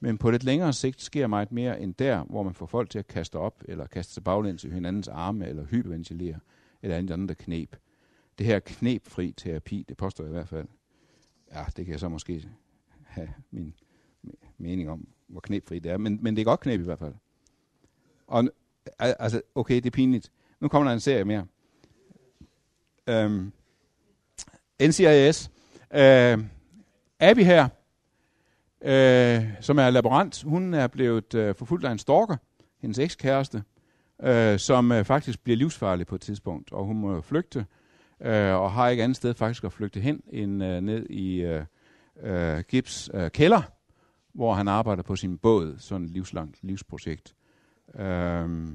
men på lidt længere sigt sker meget mere end der, hvor man får folk til at kaste op, eller kaste sig baglæns i hinandens arme, eller hyperventilere, eller andet andet knep. Det her knepfri terapi, det påstår jeg i hvert fald. Ja, det kan jeg så måske have min mening om, hvor knepfri det er, men, men det er godt knep i hvert fald. Og altså, okay, det er pinligt. Nu kommer der en serie mere. Øhm, NCIS. Øh, Abby her, øh, som er laborant, hun er blevet øh, forfulgt af en stalker, hendes ekskæreste, øh, som øh, faktisk bliver livsfarlig på et tidspunkt, og hun må flygte, øh, og har ikke andet sted faktisk at flygte hen end øh, ned i øh, øh, Gibbs øh, kælder, hvor han arbejder på sin båd, sådan et livslangt livsprojekt. Øh,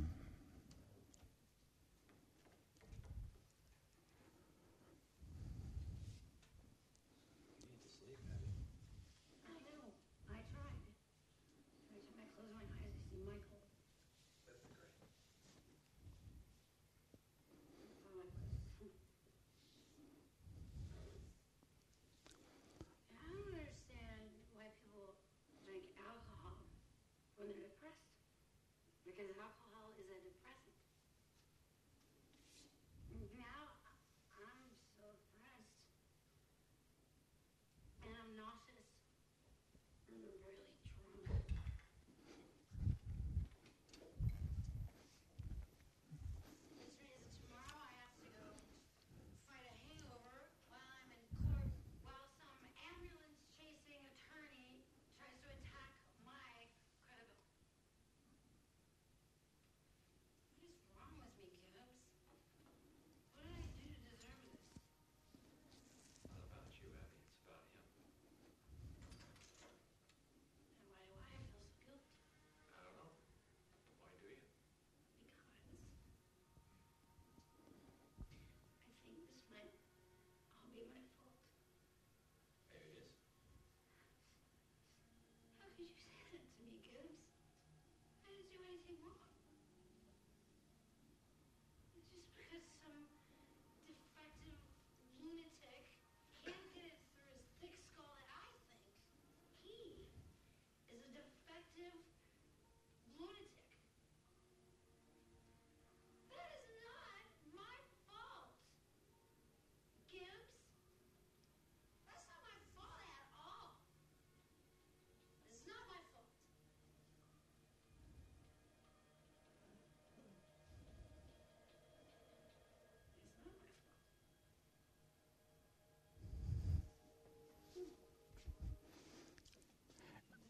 Because if I call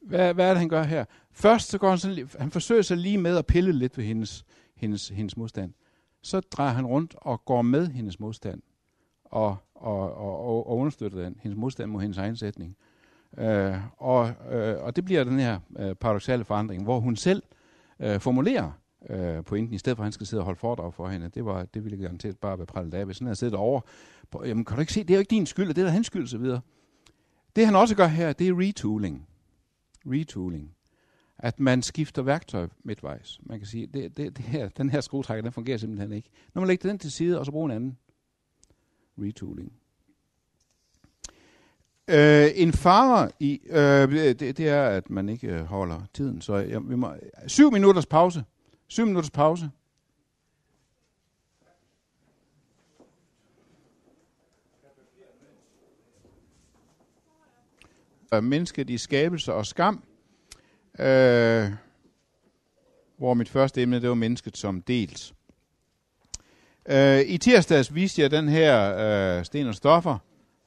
hvad, hvad er det, han gør her? Først så går han, sådan, han forsøger sig lige med at pille lidt ved hendes, hendes, hendes modstand. Så drejer han rundt og går med hendes modstand og, og, og, og, og understøtter den, hendes modstand mod hendes egen sætning. Øh, og, øh, og det bliver den her øh, paradoxale forandring, hvor hun selv øh, formulerer øh, pointen, i stedet for at han skal sidde og holde foredrag for hende. Det, var, det ville garanteret bare være prallet af, hvis han havde siddet over. På, jamen, kan du ikke se, det er jo ikke din skyld, det er da hans skyld, så videre. Det han også gør her, det er retooling. Retooling. At man skifter værktøj midtvejs. Man kan sige, det, det, det her, den her skruetrækker, den fungerer simpelthen ikke. Når man lægger den til side, og så bruger en anden. Retooling. Øh, en fare i, øh, det, det er, at man ikke øh, holder tiden. Så jeg, vi må, syv minutters pause. Syv minutters pause. Mennesket i skabelse og skam. Øh, hvor mit første emne, det var mennesket som dels. Øh, I tirsdags viste jeg den her øh, sten og stoffer,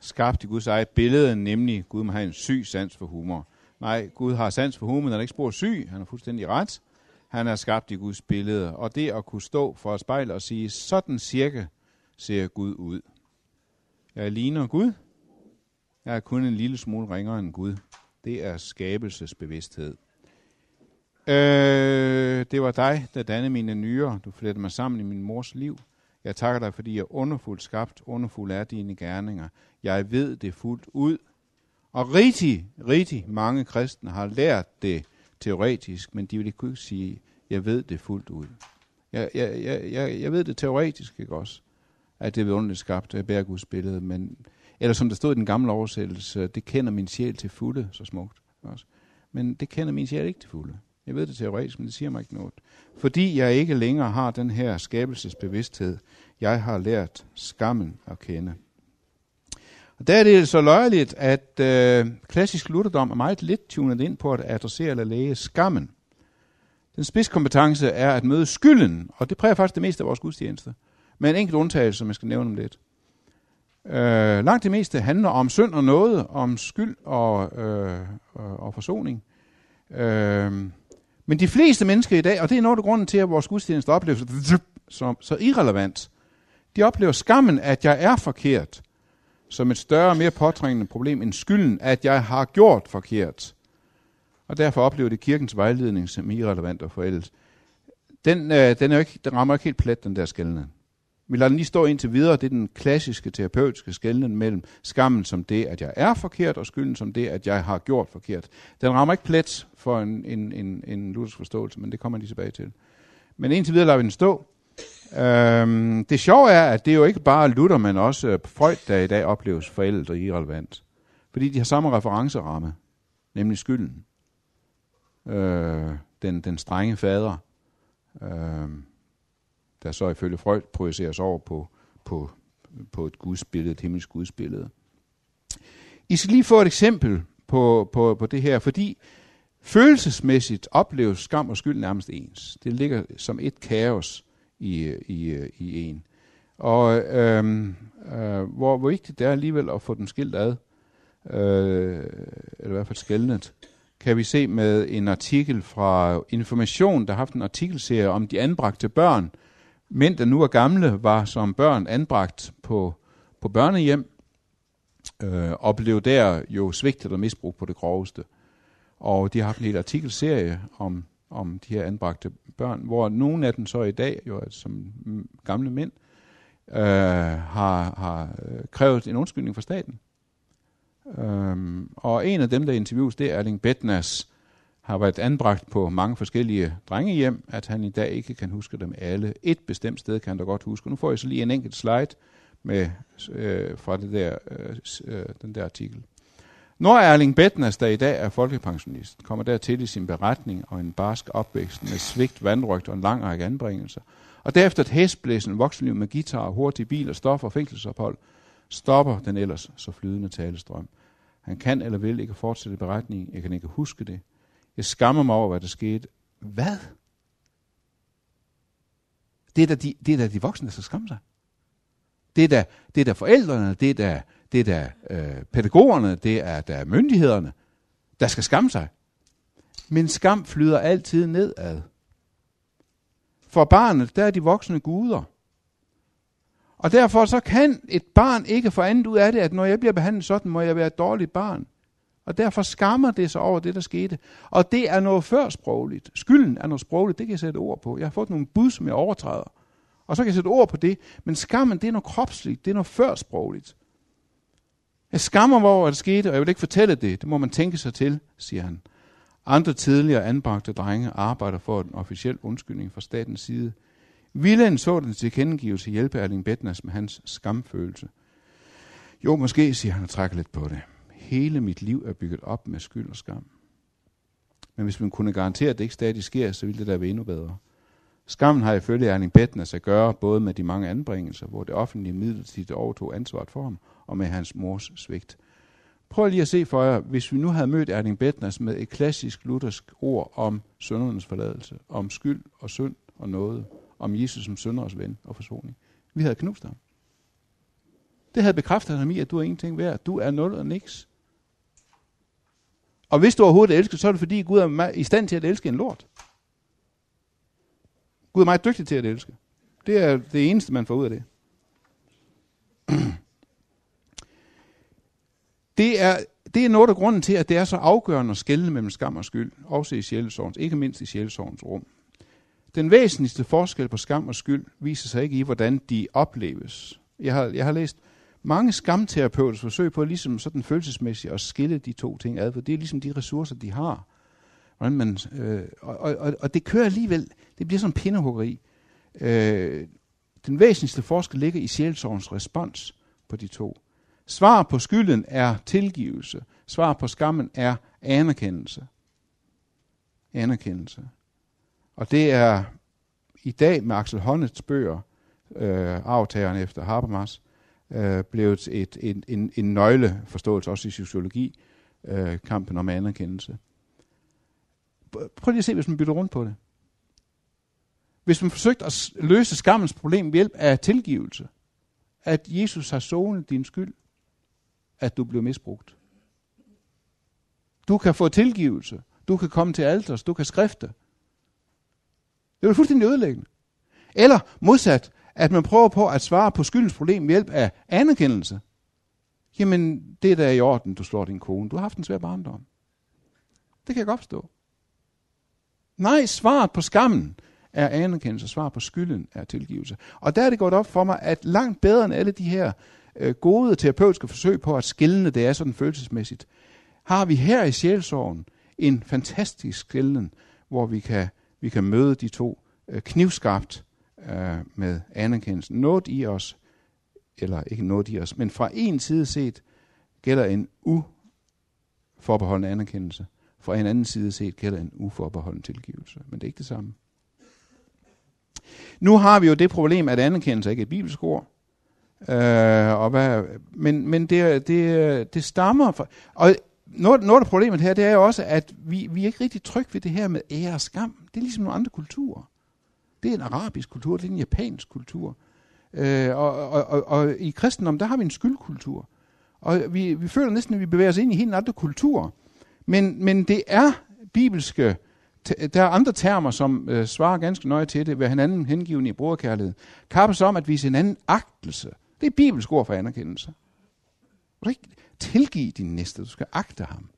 skabt i Guds eget billede, nemlig Gud må have en syg sans for humor. Nej, Gud har sans for humor, han er ikke spor syg. Han er fuldstændig ret. Han er skabt i Guds billede. Og det at kunne stå for et spejl og sige, sådan cirka ser Gud ud. Jeg ligner Gud. Jeg er kun en lille smule ringere end Gud. Det er skabelsesbevidsthed. Øh, det var dig, der dannede mine nyrer. Du flettede mig sammen i min mors liv. Jeg takker dig, fordi jeg er underfuldt skabt. Underfuld er dine gerninger. Jeg ved det fuldt ud. Og rigtig, rigtig mange kristne har lært det teoretisk, men de vil ikke kunne sige, jeg ved det fuldt ud. Jeg, jeg, jeg, jeg, jeg ved det teoretisk, ikke også? At det er underligt skabt, at bærer Guds billede, men, eller som der stod i den gamle oversættelse, det kender min sjæl til fulde, så smukt. Også. Men det kender min sjæl ikke til fulde. Jeg ved det teoretisk, men det siger mig ikke noget. Fordi jeg ikke længere har den her skabelsesbevidsthed, jeg har lært skammen at kende. Og der er det så løjeligt, at øh, klassisk lutherdom er meget lidt tunet ind på at adressere eller læge skammen. Den spidskompetence er at møde skylden, og det præger faktisk det meste af vores gudstjeneste. Med en enkelt undtagelse, som jeg skal nævne om lidt. Øh, langt det meste handler om synd og noget, om skyld og, øh, og forsoning. Øh, men de fleste mennesker i dag, og det er noget af grunden til, at vores gudstjeneste opleves som så irrelevant, de oplever skammen, at jeg er forkert, som et større og mere påtrængende problem end skylden, at jeg har gjort forkert. Og derfor oplever det kirkens vejledning som irrelevant og forældet. Den, øh, den, er ikke, den rammer ikke helt plet, den der skældende. Vi lader den lige stå indtil videre. Det er den klassiske terapeutiske skældning mellem skammen som det, at jeg er forkert, og skylden som det, at jeg har gjort forkert. Den rammer ikke plet for en, en, en, en luthersk forståelse, men det kommer lige tilbage til. Men indtil videre lader vi den stå. Øhm, det sjove er, at det er jo ikke bare Luther, men også Freud, der i dag opleves forældet og irrelevant. Fordi de har samme referenceramme, nemlig skylden. Øh, den, den strenge fader, øh, der så ifølge Freud projiceres over på, på, på et gudsbillede, et himmelsk gudsbillede. I skal lige få et eksempel på, på, på det her, fordi følelsesmæssigt opleves skam og skyld nærmest ens. Det ligger som et kaos i, i, i en. Og øhm, øh, hvor, hvor vigtigt det er alligevel at få dem skilt ad, øh, eller i hvert fald skældnet, kan vi se med en artikel fra Information, der har haft en artikelserie om de anbragte børn. Mænd, der nu er gamle, var som børn anbragt på, på børnehjem, øh, og blev der jo svigtet og misbrugt på det groveste. Og de har haft en hel artikelserie om, om de her anbragte børn, hvor nogle af dem så i dag, jo altså som gamle mænd, øh, har, har øh, krævet en undskyldning fra staten. Um, og en af dem, der interviews, det er Erling Betnas, har været anbragt på mange forskellige drengehjem, at han i dag ikke kan huske dem alle. Et bestemt sted kan han da godt huske. Nu får jeg så lige en enkelt slide med, øh, fra det der, øh, øh den der artikel. Når Erling Bettners, der i dag er folkepensionist, kommer dertil i sin beretning og en barsk opvækst med svigt, vandrygt og en lang række anbringelser, og derefter et hæsblæsende voksenliv med guitar, hurtige biler, stoffer og fængselsophold, stopper den ellers så flydende talestrøm. Han kan eller vil ikke fortsætte beretningen. Jeg kan ikke huske det. Jeg skammer mig over, hvad der skete. Hvad? Det er da de, det er da de voksne, der skal skamme sig. Det er da, det er da forældrene, det er da det er da øh, pædagogerne, det er da myndighederne, der skal skamme sig. Men skam flyder altid nedad. For barnet, der er de voksne guder. Og derfor så kan et barn ikke få andet ud af det, at når jeg bliver behandlet sådan, må jeg være et dårligt barn. Og derfor skammer det sig over det, der skete. Og det er noget førsprogligt. Skylden er noget sprogligt, det kan jeg sætte ord på. Jeg har fået nogle bud, som jeg overtræder. Og så kan jeg sætte ord på det. Men skammen, det er noget kropsligt, det er noget førsprogligt. Jeg skammer mig over, at det skete, og jeg vil ikke fortælle det. Det må man tænke sig til, siger han. Andre tidligere anbragte drenge arbejder for en officiel undskyldning fra statens side. Villen så den tilkendegivelse hjælpe Erling Bettners med hans skamfølelse. Jo, måske, siger han og trækker lidt på det. Hele mit liv er bygget op med skyld og skam. Men hvis man kunne garantere, at det ikke stadig sker, så ville det da være endnu bedre. Skammen har ifølge Erling Bettners altså at gøre både med de mange anbringelser, hvor det offentlige midlertidigt overtog ansvaret for ham, og med hans mors svigt. Prøv lige at se for jer, hvis vi nu havde mødt Erling Bettners altså med et klassisk luthersk ord om søndernes forladelse, om skyld og synd og noget, om Jesus som sønderes ven og forsoning. Vi havde knust ham. Det havde bekræftet ham i, at du er ingenting værd. Du er nul og niks. Og hvis du overhovedet elsker, så er det fordi Gud er i stand til at elske en lort. Gud er meget dygtig til at elske. Det er det eneste, man får ud af det. Det er, det er noget af grunden til, at det er så afgørende at skelne mellem skam og skyld, også i sjælesovens, ikke mindst i sjælesovens rum. Den væsentligste forskel på skam og skyld viser sig ikke i, hvordan de opleves. Jeg har, jeg har læst mange skamterapeuter forsøg på ligesom sådan følelsesmæssigt at skille de to ting ad, for det er ligesom de ressourcer, de har. Hvordan man, øh, og, og, og det kører alligevel, det bliver sådan pindehuggeri. Øh, den væsentligste forskel ligger i sjælsorgens respons på de to. Svar på skylden er tilgivelse. Svar på skammen er anerkendelse. Anerkendelse. Og det er i dag med Axel Honnets bøger, øh, aftageren efter Habermas, øh, blevet et, en, en, en nøgleforståelse også i sociologi, øh, kampen om anerkendelse. Prøv lige at se, hvis man bytter rundt på det. Hvis man forsøgte at løse skammens problem ved hjælp af tilgivelse, at Jesus har sonet din skyld, at du blev misbrugt. Du kan få tilgivelse. Du kan komme til alters. Du kan skrifte. Det er fuldstændig ødelæggende. Eller modsat, at man prøver på at svare på skyldens problem ved hjælp af anerkendelse. Jamen, det er da i orden, du slår din kone. Du har haft en svær barndom. Det kan jeg godt forstå. Nej, svaret på skammen er anerkendelse, svaret på skylden er tilgivelse. Og der er det gået op for mig, at langt bedre end alle de her øh, gode terapeutiske forsøg på at skille det er sådan følelsesmæssigt, har vi her i sjælsorgen en fantastisk skillen, hvor vi kan, vi kan møde de to øh, knivskarpt øh, med anerkendelsen. Noget i os, eller ikke noget i os, men fra en side set gælder en uforbeholden anerkendelse. Fra en anden side set gælder en uforbeholden tilgivelse. Men det er ikke det samme. Nu har vi jo det problem, at anerkendelse ikke er et bibelsk ord. Øh, og hvad, men men det, det, det stammer fra... Og noget, noget af problemet her, det er jo også, at vi, vi er ikke rigtig trygge ved det her med ære og skam. Det er ligesom nogle andre kulturer. Det er en arabisk kultur, det er en japansk kultur. Øh, og, og, og, og i kristendom, der har vi en skyldkultur. Og vi, vi føler næsten, at vi bevæger os ind i helt andre kulturer. Men, men det er bibelske, der er andre termer, som øh, svarer ganske nøje til det, ved hinanden hengivende i brugerkærlighed. Kappes om at vise hinanden agtelse. Det er bibelsk ord for anerkendelse. Du skal ikke tilgive din næste, du skal agte ham.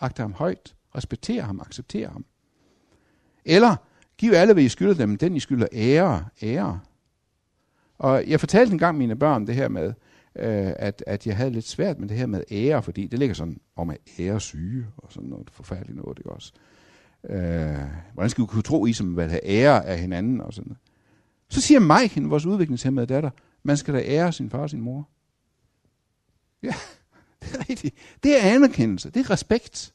Agte ham højt, respektere ham, acceptere ham. Eller giv alle, hvad I skylder dem, den I skylder ære, ære. Og jeg fortalte en gang mine børn det her med, øh, at, at jeg havde lidt svært med det her med ære, fordi det ligger sådan om at ære syge, og sådan noget forfærdeligt noget, ikke også? Øh, hvordan skal vi kunne tro, I som vil have ære af hinanden og sådan noget. Så siger Mike, vores udviklingshemmede datter, man skal da ære sin far og sin mor. Ja, det er rigtigt. Det er anerkendelse. Det er respekt.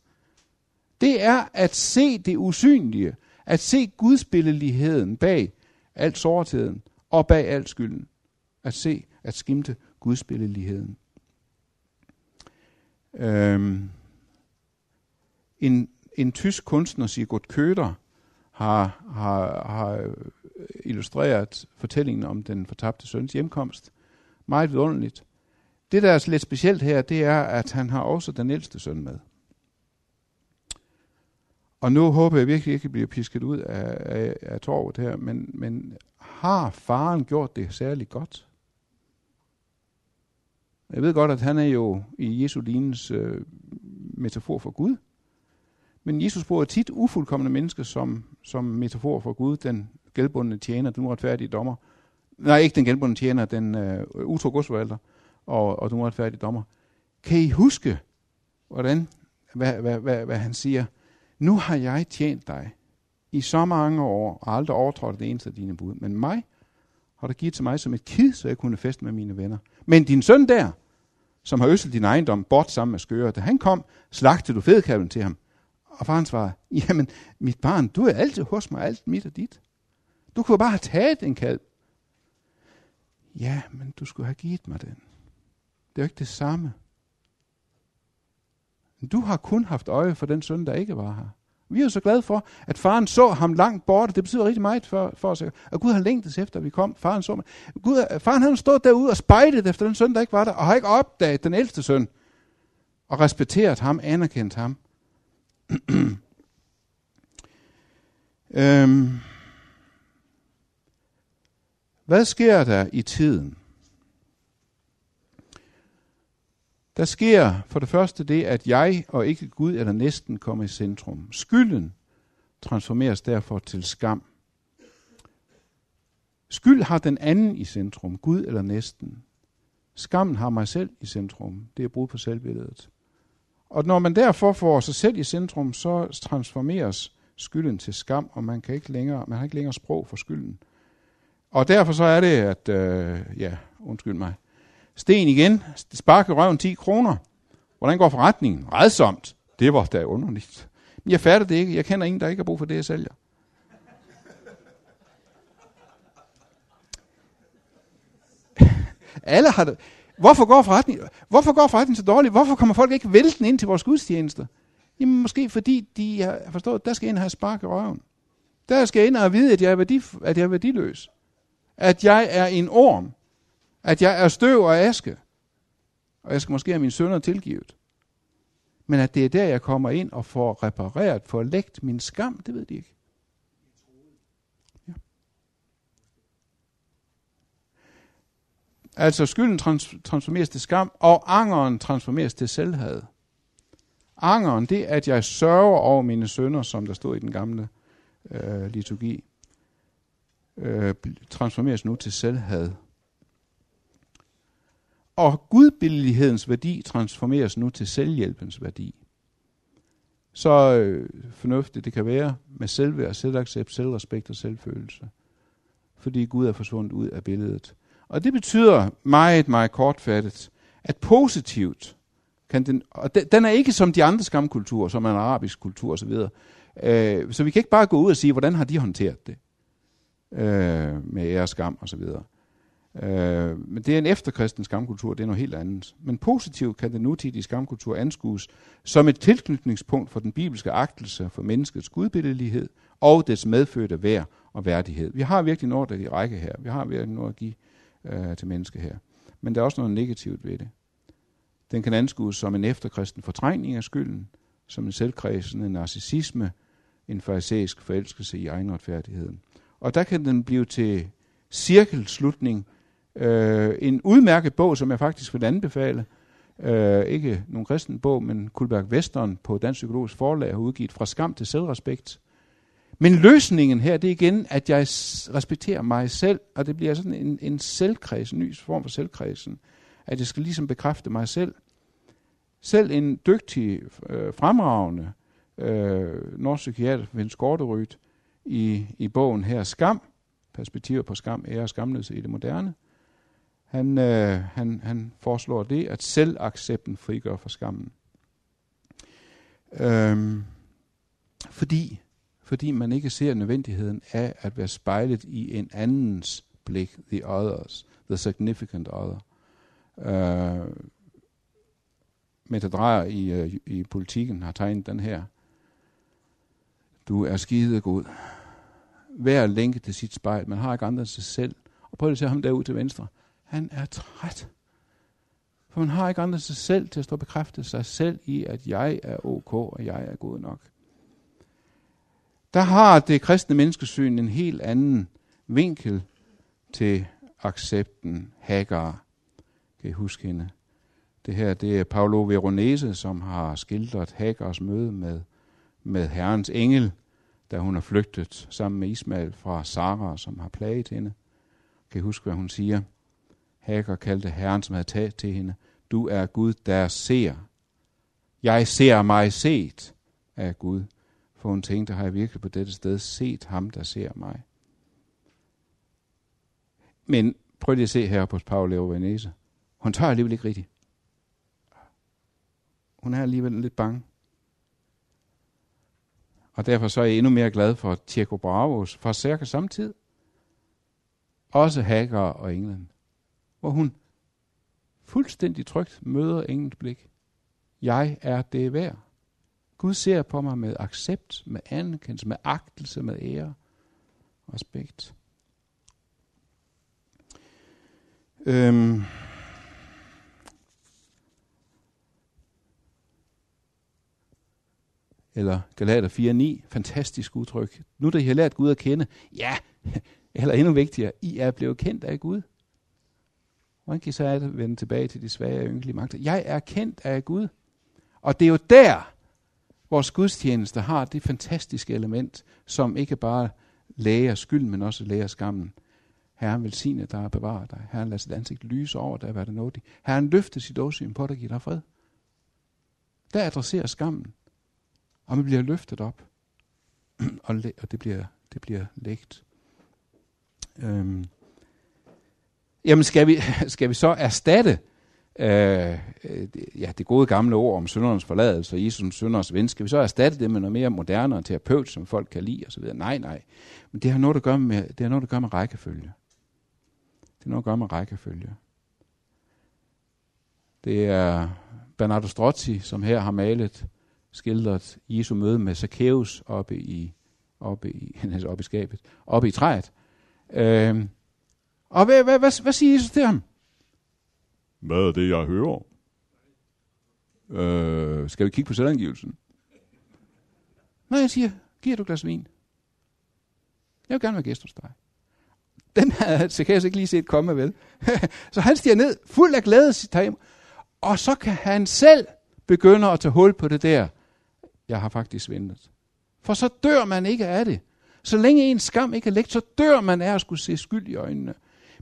Det er at se det usynlige. At se gudsbilledligheden bag al sårtheden og bag al skylden. At se, at skimte gudsbilledligheden. Øhm, en, en tysk kunstner, Sigurd Køder, har, har, har illustreret fortællingen om den fortabte søns hjemkomst. Meget vidunderligt. Det, der er lidt specielt her, det er, at han har også den ældste søn med. Og nu håber jeg virkelig ikke, at bliver pisket ud af, af, af torvet her, men, men har faren gjort det særligt godt? Jeg ved godt, at han er jo i Jesu lignens øh, metafor for Gud. Men Jesus bruger tit ufuldkommende mennesker som, som metafor for Gud, den gældbundne tjener, den uretfærdige dommer. Nej, ikke den gældbundne tjener, den øh, utro godsforvalter og, og den uretfærdige dommer. Kan I huske, hvordan, hvad, hvad, hvad, hvad han siger? Nu har jeg tjent dig i så mange år, og aldrig overtrådt det eneste af dine bud. Men mig har du givet til mig som et kid, så jeg kunne feste med mine venner. Men din søn der, som har øsset din ejendom bort sammen med skøre, da han kom, slagtede du fedkalven til ham. Og faren svarede, jamen mit barn, du er altid hos mig, alt mit og dit. Du kunne bare have taget en kalv. Ja, men du skulle have givet mig den. Det er jo ikke det samme. Du har kun haft øje for den søn, der ikke var her. Vi er jo så glade for, at faren så ham langt borte. Det betyder rigtig meget for, for os. Og Gud har længtes efter, at vi kom. Faren så mig. Gud, faren han stået derude og spejdet efter den søn, der ikke var der, og har ikke opdaget den ældste søn. Og respekteret ham, anerkendt ham. øhm. Hvad sker der i tiden? Der sker for det første det, at jeg og ikke Gud eller næsten kommer i centrum. Skylden transformeres derfor til skam. Skyld har den anden i centrum, Gud eller næsten. Skammen har mig selv i centrum. Det er brud på selvbilledet. Og når man derfor får sig selv i centrum, så transformeres skylden til skam, og man, kan ikke længere, man har ikke længere sprog for skylden. Og derfor så er det, at, øh, ja, undskyld mig, Sten igen, sparke røven 10 kroner. Hvordan går forretningen? Redsomt. Det var da underligt. Men jeg fatter det ikke. Jeg kender ingen, der ikke har brug for det, jeg sælger. Alle har det. Hvorfor går forretningen, hvorfor går forretningen så dårligt? Hvorfor kommer folk ikke væltende ind til vores gudstjenester? Jamen måske fordi de har forstået, at der skal ind og have spark i røven. Der skal ind og vide, at jeg er, værdi, at jeg er værdiløs. At jeg er en orm. At jeg er støv og aske. Og jeg skal måske have mine sønner tilgivet. Men at det er der, jeg kommer ind og får repareret, får lægt min skam, det ved de ikke. Ja. Altså skylden trans- transformeres til skam, og angeren transformeres til selvhed. Angeren, det er, at jeg sørger over mine sønner, som der stod i den gamle øh, liturgi, øh, transformeres nu til selvhed. Og gudbillelighedens værdi transformeres nu til selvhjælpens værdi. Så øh, fornuftigt det kan være med selvværd, selvaccept, selvrespekt og selvfølelse. Fordi Gud er forsvundet ud af billedet. Og det betyder meget, meget kortfattet, at positivt kan den, og den er ikke som de andre skamkulturer, som er en arabisk kultur osv. Øh, så vi kan ikke bare gå ud og sige, hvordan har de håndteret det øh, med ære, skam osv. Øh, men det er en efterkristen skamkultur, det er noget helt andet. Men positivt kan den nutidige skamkultur anskues som et tilknytningspunkt for den bibelske agtelse for menneskets gudbilledelighed og dets medfødte værd og værdighed. Vi har virkelig noget af de række her. Vi har virkelig noget at give øh, til mennesker her. Men der er også noget negativt ved det. Den kan anskues som en efterkristen fortrængning af skylden, som en selvkredsende narcissisme, en farisæisk forelskelse i egenretfærdigheden. Og der kan den blive til cirkelslutning Øh, en udmærket bog, som jeg faktisk vil anbefale, øh, ikke nogen kristen bog, men Kulberg Western på Dansk Psykologisk Forlag har udgivet Fra skam til selvrespekt. Men løsningen her, det er igen, at jeg respekterer mig selv, og det bliver sådan en, en selvkreds, en ny form for selvkredsen. At jeg skal ligesom bekræfte mig selv. Selv en dygtig, øh, fremragende øh, norsk psykiater, Vince Gorderød, i, i bogen her, Skam, perspektiver på skam, ære og skamløshed i det moderne, han, øh, han, han foreslår det, at selvaccepten frigør for skammen. Øhm, fordi, fordi man ikke ser nødvendigheden af at være spejlet i en andens blik, the others, the significant other. Øh, Mette Drejer i, øh, i politikken har tegnet den her. Du er skide god. Hver lænke til sit spejl. Man har ikke andre end sig selv. Og prøv at se ham derude til venstre. Han er træt. For man har ikke andre sig selv til at stå og bekræfte sig selv i, at jeg er ok, og jeg er god nok. Der har det kristne menneskesyn en helt anden vinkel til accepten Hagar. Kan I huske hende? Det her, det er Paolo Veronese, som har skildret Hagars møde med, med Herrens engel, da hun er flygtet sammen med Ismael fra Sara, som har plaget hende. Kan I huske, hvad hun siger? Hagar kaldte Herren, som havde taget til hende, du er Gud, der ser. Jeg ser mig set af Gud. For hun tænkte, har jeg virkelig på dette sted set ham, der ser mig? Men prøv lige at se her på Paul Venese. Hun tør alligevel ikke rigtigt. Hun er alligevel lidt bange. Og derfor så er jeg endnu mere glad for Tjeco Bravos fra cirka samtidig. Også Hagar og England. Hvor hun fuldstændig trygt møder engens blik. Jeg er det værd. Gud ser på mig med accept, med anerkendelse, med agtelse, med ære og respekt. Øhm. Eller Galater 4.9, fantastisk udtryk. Nu da I har lært Gud at kende, ja, eller endnu vigtigere, I er blevet kendt af Gud. Hvordan kan I så vende tilbage til de svage og ynkelige magter? Jeg er kendt af Gud. Og det er jo der, vores gudstjeneste har det fantastiske element, som ikke bare læger skylden, men også læger skammen. Herren velsigne dig og bevare dig. Herren lader sit ansigt lyse over dig, hvad det nådig. Herren løfter sit åsyn på dig og giver dig fred. Der adresserer skammen, og man bliver løftet op, og, og det bliver, det bliver lægt. Øhm. Jamen skal vi, skal vi så erstatte øh, øh, ja, det gode gamle ord om syndernes forladelse og Jesus syndernes ven, skal vi så erstatte det med noget mere moderne og terapeut, som folk kan lide osv.? Nej, nej. Men det har noget at gøre med, det har noget at gøre med rækkefølge. Det har noget at gøre med rækkefølge. Det er Bernardo Strozzi, som her har malet, skildret Jesu møde med Zacchaeus oppe i, oppe i, oppe i skabet, oppe i træet. Øh, og hvad, hvad, hvad, hvad siger Jesus til ham? Hvad er det, jeg hører? Øh, skal vi kigge på selvangivelsen? Nej, jeg siger, giver du glas vin? Jeg vil gerne være gæst hos dig. Den havde Zacchaeus ikke lige set komme, vel? så han stiger ned, fuld af glæde, og så kan han selv begynde at tage hul på det der. Jeg har faktisk ventet. For så dør man ikke af det. Så længe ens skam ikke er lægt, så dør man af at skulle se skyld i øjnene.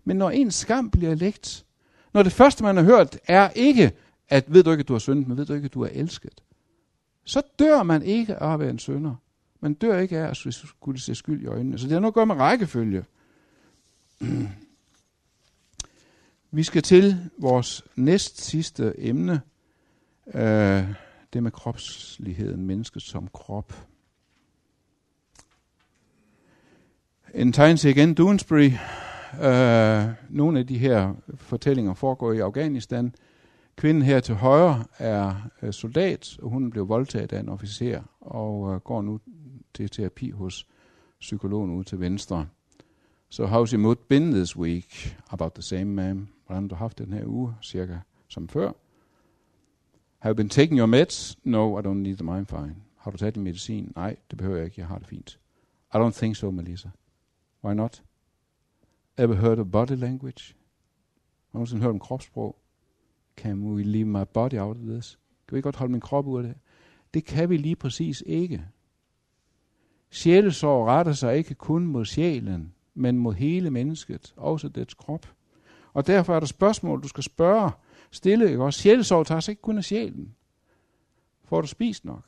Men når ens skam bliver lægt, når det første, man har hørt, er ikke, at ved du ikke, at du har syndet, men ved du ikke, at du er elsket, så dør man ikke af at være en synder. Man dør ikke af at skulle se skyld i øjnene. Så det har noget at gøre med rækkefølge. Vi skal til vores næst sidste emne, øh, det med kropsligheden, mennesket som krop. En tegn til igen, Doonesbury, Øh, nogle af de her fortællinger foregår i Afghanistan. Kvinden her til højre er øh, soldat, og hun blev voldtaget af en officer, og øh, går nu til terapi hos psykologen ude til venstre. So how's your mood been this week? About the same, ma'am. Hvordan har du haft den her uge? Cirka som før. Have you been taking your meds? No, I don't need them, I'm fine. Har du taget din medicin? Nej, det behøver jeg ikke, jeg har det fint. I don't think so, Melissa. Why not? Ever heard of body language? Har du nogensinde hørt om kropssprog? Can we leave my body out of this? Kan vi godt holde min krop ud af det? Det kan vi lige præcis ikke. Sjælesorg retter sig ikke kun mod sjælen, men mod hele mennesket, også dets krop. Og derfor er der spørgsmål, du skal spørge, stille, ikke også? Sjælesorg tager sig ikke kun af sjælen. Får du spist nok?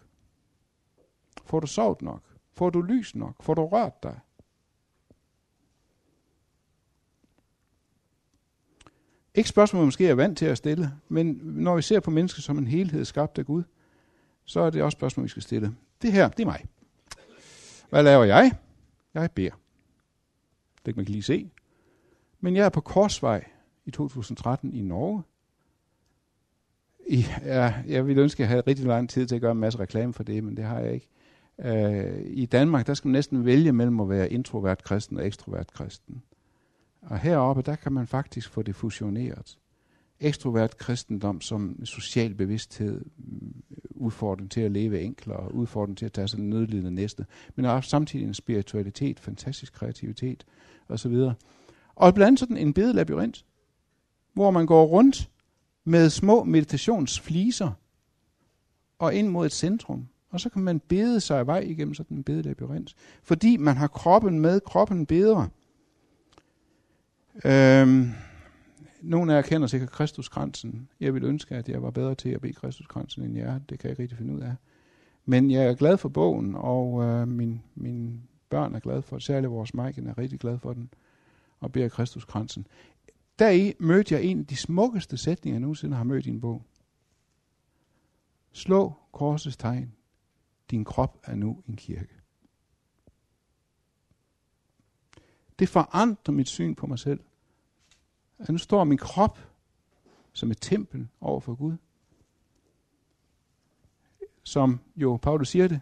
Får du sovet nok? Får du lys nok? Får du rørt dig? Ikke spørgsmål, man måske er vant til at stille, men når vi ser på mennesket som en helhed skabt af Gud, så er det også spørgsmål, vi skal stille. Det her, det er mig. Hvad laver jeg? Jeg beder. Det kan man lige se. Men jeg er på Korsvej i 2013 i Norge. I, ja, jeg ville ønske, at jeg havde rigtig lang tid til at gøre en masse reklame for det, men det har jeg ikke. Uh, I Danmark, der skal man næsten vælge mellem at være introvert kristen og ekstrovert kristen. Og heroppe, der kan man faktisk få det fusioneret. ekstrovert kristendom som social bevidsthed, mm, udfordring til at leve enklere, udfordring til at tage sig den nødlidende næste, men også samtidig en spiritualitet, fantastisk kreativitet osv. Og blandt andet sådan en bedelabyrint, hvor man går rundt med små meditationsfliser og ind mod et centrum. Og så kan man bede sig vej igennem sådan en bedelabyrint. Fordi man har kroppen med, kroppen beder. Øhm, nogle af jer kender sikkert Kristuskransen. Jeg vil ønske, at jeg var bedre til at bede Kristuskransen end jer. Det kan jeg ikke rigtig finde ud af. Men jeg er glad for bogen, og øh, min, mine børn er glade for det. Særligt vores Mike er rigtig glad for den. Og beder Kristuskransen. Deri mødte jeg en af de smukkeste sætninger, jeg nogensinde har mødt i en bog. Slå korsets tegn. Din krop er nu en kirke. Det forandrer mit syn på mig selv. At nu står min krop som et tempel over for Gud. Som jo Paulus siger det,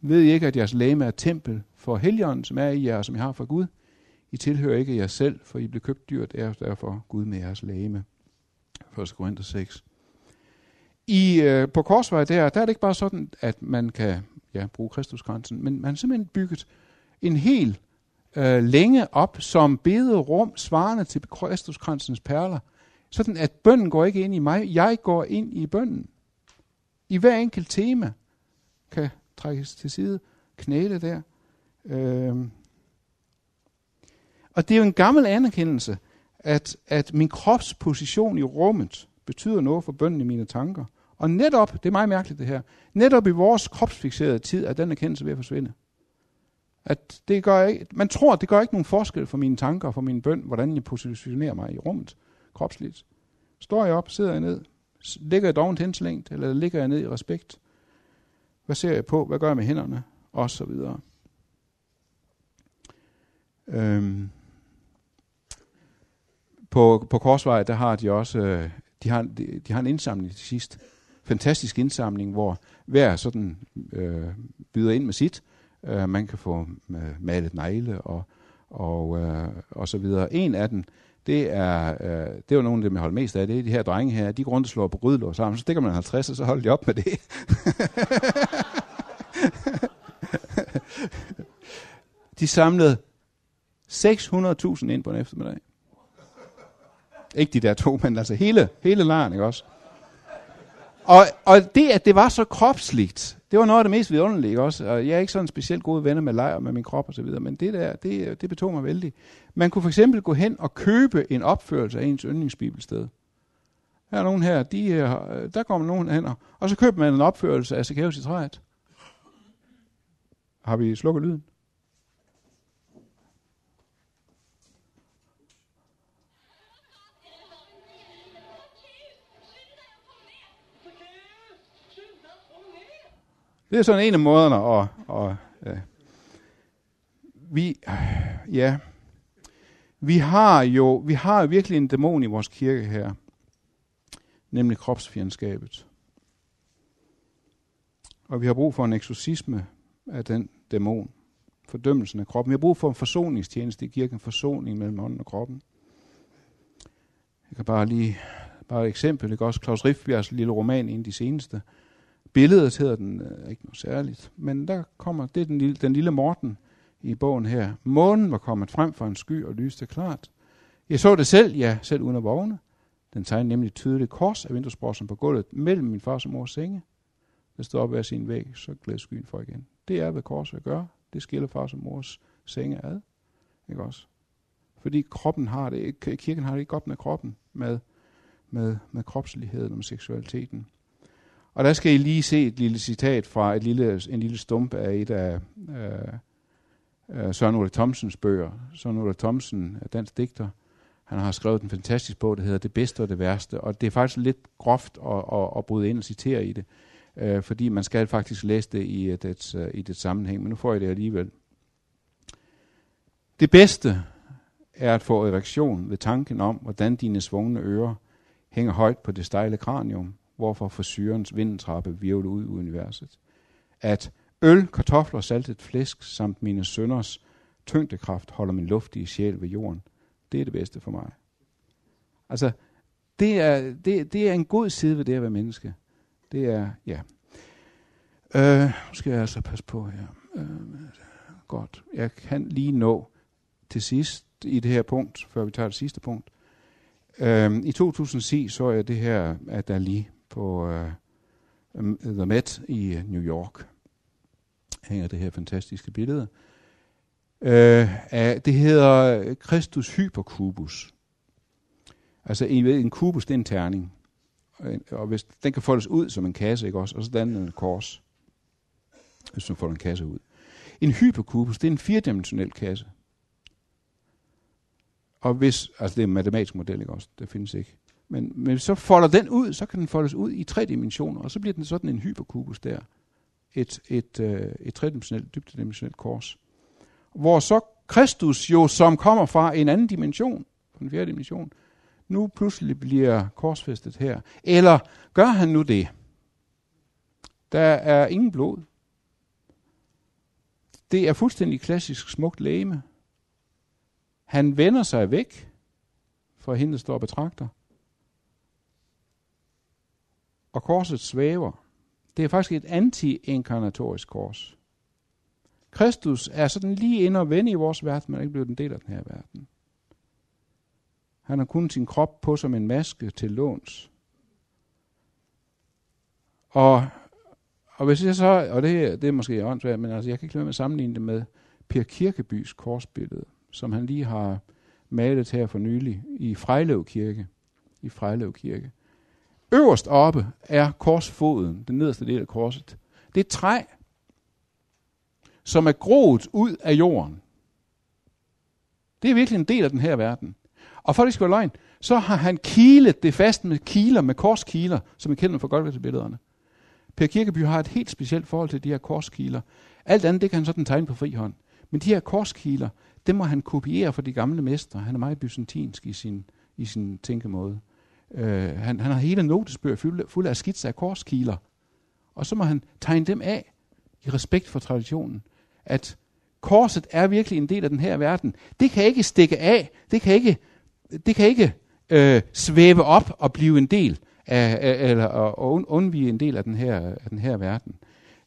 ved I ikke, at jeres læme er tempel for helgen, som er i jer, som I har fra Gud. I tilhører ikke jer selv, for I blev købt dyrt, er derfor Gud med jeres læme. 1. Korinther 6. I, øh, på korsvej der, der er det ikke bare sådan, at man kan ja, bruge Kristusgrænsen, men man har simpelthen bygget en hel øh, længe op som bederum, svarende til Kristuskransens perler. Sådan at bønden går ikke ind i mig, jeg går ind i bønden. I hver enkelt tema kan trækkes til side, knæle der. Øh, og det er jo en gammel anerkendelse, at, at min kropsposition i rummet betyder noget for bønden i mine tanker. Og netop, det er meget mærkeligt det her, netop i vores kropsfixerede tid er den erkendelse ved at forsvinde. At det gør ikke, man tror, at det gør ikke nogen forskel for mine tanker og for min bøn, hvordan jeg positionerer mig i rummet kropsligt. Står jeg op, sidder jeg ned, ligger jeg dovent henslængt, eller ligger jeg ned i respekt? Hvad ser jeg på? Hvad gør jeg med hænderne? Og så videre. Øhm. På, på Korsvej, der har de også, øh, de har, de, de har en indsamling til sidst. Fantastisk indsamling, hvor hver sådan øh, byder ind med sit. Øh, man kan få øh, malet negle og, og, øh, og så videre. En af dem, det er, øh, det var nogle af dem, jeg holdt mest af, det er de her drenge her, de grunde slår på grydelås sammen, så stikker man 50, og så holder de op med det. de samlede 600.000 ind på en eftermiddag. Ikke de der to, men altså hele, hele lejren, ikke også? Og, og det, at det var så kropsligt, det var noget af det mest vidunderlige også. Og jeg er ikke sådan specielt gode venner med lejr med min krop og så videre, men det der, det, det betog mig vældig. Man kunne for eksempel gå hen og købe en opførelse af ens yndlingsbibelsted. Her er nogen her, de, øh, der kommer nogen hen, og så køber man en opførelse af Zacchaeus i træet. Har vi slukket lyden? Det er sådan en af måderne at... at øh, Vi, ja, vi har jo vi har virkelig en dæmon i vores kirke her, nemlig kropsfjendskabet. Og vi har brug for en eksorcisme af den dæmon, fordømmelsen af kroppen. Vi har brug for en forsoningstjeneste i kirken, forsoning mellem ånden og kroppen. Jeg kan bare lige, bare et eksempel, det er også Claus Riffbjergs lille roman, en af de seneste, Billedet hedder den øh, ikke noget særligt, men der kommer, det er den lille, den lille Morten i bogen her. Månen var kommet frem fra en sky og lyste klart. Jeg så det selv, ja, selv uden at vågne. Den tegnede nemlig tydeligt kors af vinduesbrossen på gulvet mellem min fars og mors senge. Der stod op af sin væg, så glæd skyen for igen. Det er, hvad korset gør. Det skiller fars og mors senge ad. Ikke også? Fordi kroppen har det, kirken har det ikke godt med kroppen, med, med, med kropsligheden og med seksualiteten. Og der skal I lige se et lille citat fra et lille, en lille stump af et af øh, øh, Søren Ole Thomsens bøger. Søren Ole Thomsen er dansk digter. Han har skrevet en fantastisk bog, der hedder Det bedste og det værste. Og det er faktisk lidt groft at, at, at bryde ind og citere i det. Øh, fordi man skal faktisk læse det i et, et, et, i et sammenhæng. Men nu får jeg det alligevel. Det bedste er at få erektion ved tanken om, hvordan dine svungne ører hænger højt på det stejle kranium, hvorfor forsyrens vindentrappe virvler ud i universet. At øl, kartofler, saltet flæsk samt mine sønders tyngdekraft holder min luftige sjæl ved jorden, det er det bedste for mig. Altså, Det er, det, det er en god side ved det at være menneske. Det er, ja. Øh, nu skal jeg altså passe på her. Øh, godt. Jeg kan lige nå til sidst i det her punkt, før vi tager det sidste punkt. Øh, I 2010 så jeg det her at der lige på øh, The Met i New York. Hænger det her fantastiske billede. Øh, af, det hedder Kristus Hyperkubus. Altså en, en kubus, det er en terning. Øh, og hvis den kan foldes ud som en kasse, ikke også? Og så danner den en kors. Hvis man får en kasse ud. En hyperkubus, det er en firedimensionel kasse. Og hvis, altså det er en matematisk model, ikke også? Det findes ikke. Men, men så folder den ud, så kan den foldes ud i tre dimensioner, og så bliver den sådan en hyperkubus der. Et, et, øh, et tredimensionelt, dybdedimensionelt kors. Hvor så Kristus jo, som kommer fra en anden dimension, på en fjerde dimension, nu pludselig bliver korsfæstet her. Eller gør han nu det? Der er ingen blod. Det er fuldstændig klassisk smukt læme. Han vender sig væk fra hende, der står og betragter. Og korset svæver. Det er faktisk et anti-inkarnatorisk kors. Kristus er sådan lige inde og vende i vores verden, men er ikke blevet en del af den her verden. Han har kun sin krop på som en maske til låns. Og, og hvis jeg så, og det, det er måske åndssvagt, men altså jeg kan ikke lade med at sammenligne det med Per Kirkebys korsbillede, som han lige har malet her for nylig i Frejlev Kirke. I Frejlev Kirke. Øverst oppe er korsfoden, den nederste del af korset. Det er et træ, som er groet ud af jorden. Det er virkelig en del af den her verden. Og for at det skal være løgn, så har han kilet det fast med kiler, med korskiler, som vi kender fra Golgata-billederne. Per Kirkeby har et helt specielt forhold til de her korskiler. Alt andet, det kan han sådan tegne på frihånd. Men de her korskiler, dem må han kopiere fra de gamle mestre. Han er meget byzantinsk i sin, i sin tænkemåde. Øh, han, han har hele notesbøger fulde, fulde af skitser af korskiler. Og så må han tegne dem af i respekt for traditionen. At korset er virkelig en del af den her verden. Det kan ikke stikke af. Det kan ikke det kan ikke øh, svæve op og blive en del af, af eller og undvige en del af den her, af den her verden.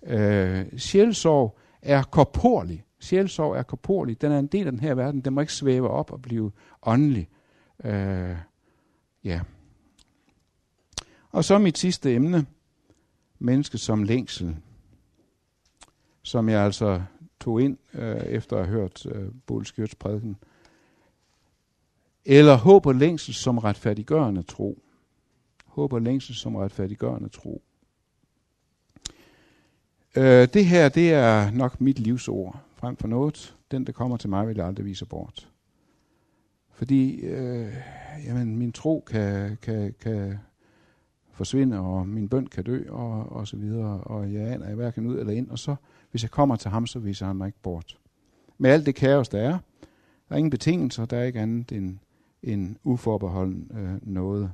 Øh, sjælsorg er korporlig. Sjælsorg er korporlig. Den er en del af den her verden. Den må ikke svæve op og blive åndelig. Øh, ja. Og så mit sidste emne. Mennesket som længsel. Som jeg altså tog ind øh, efter at have hørt øh, Boel Skjørts prædiken. Eller håb og længsel som retfærdiggørende tro. Håb og længsel som retfærdiggørende tro. Øh, det her, det er nok mit livsord frem for noget. Den, der kommer til mig, vil jeg aldrig vise bort. Fordi øh, jamen, min tro kan, kan, kan forsvinde, og min bøn kan dø, og, og så videre. Og jeg aner hverken ud eller ind. Og så, hvis jeg kommer til ham, så viser han mig ikke bort. Med alt det kaos, der er, der er ingen betingelser, der er ikke andet end en uforbeholden øh, noget.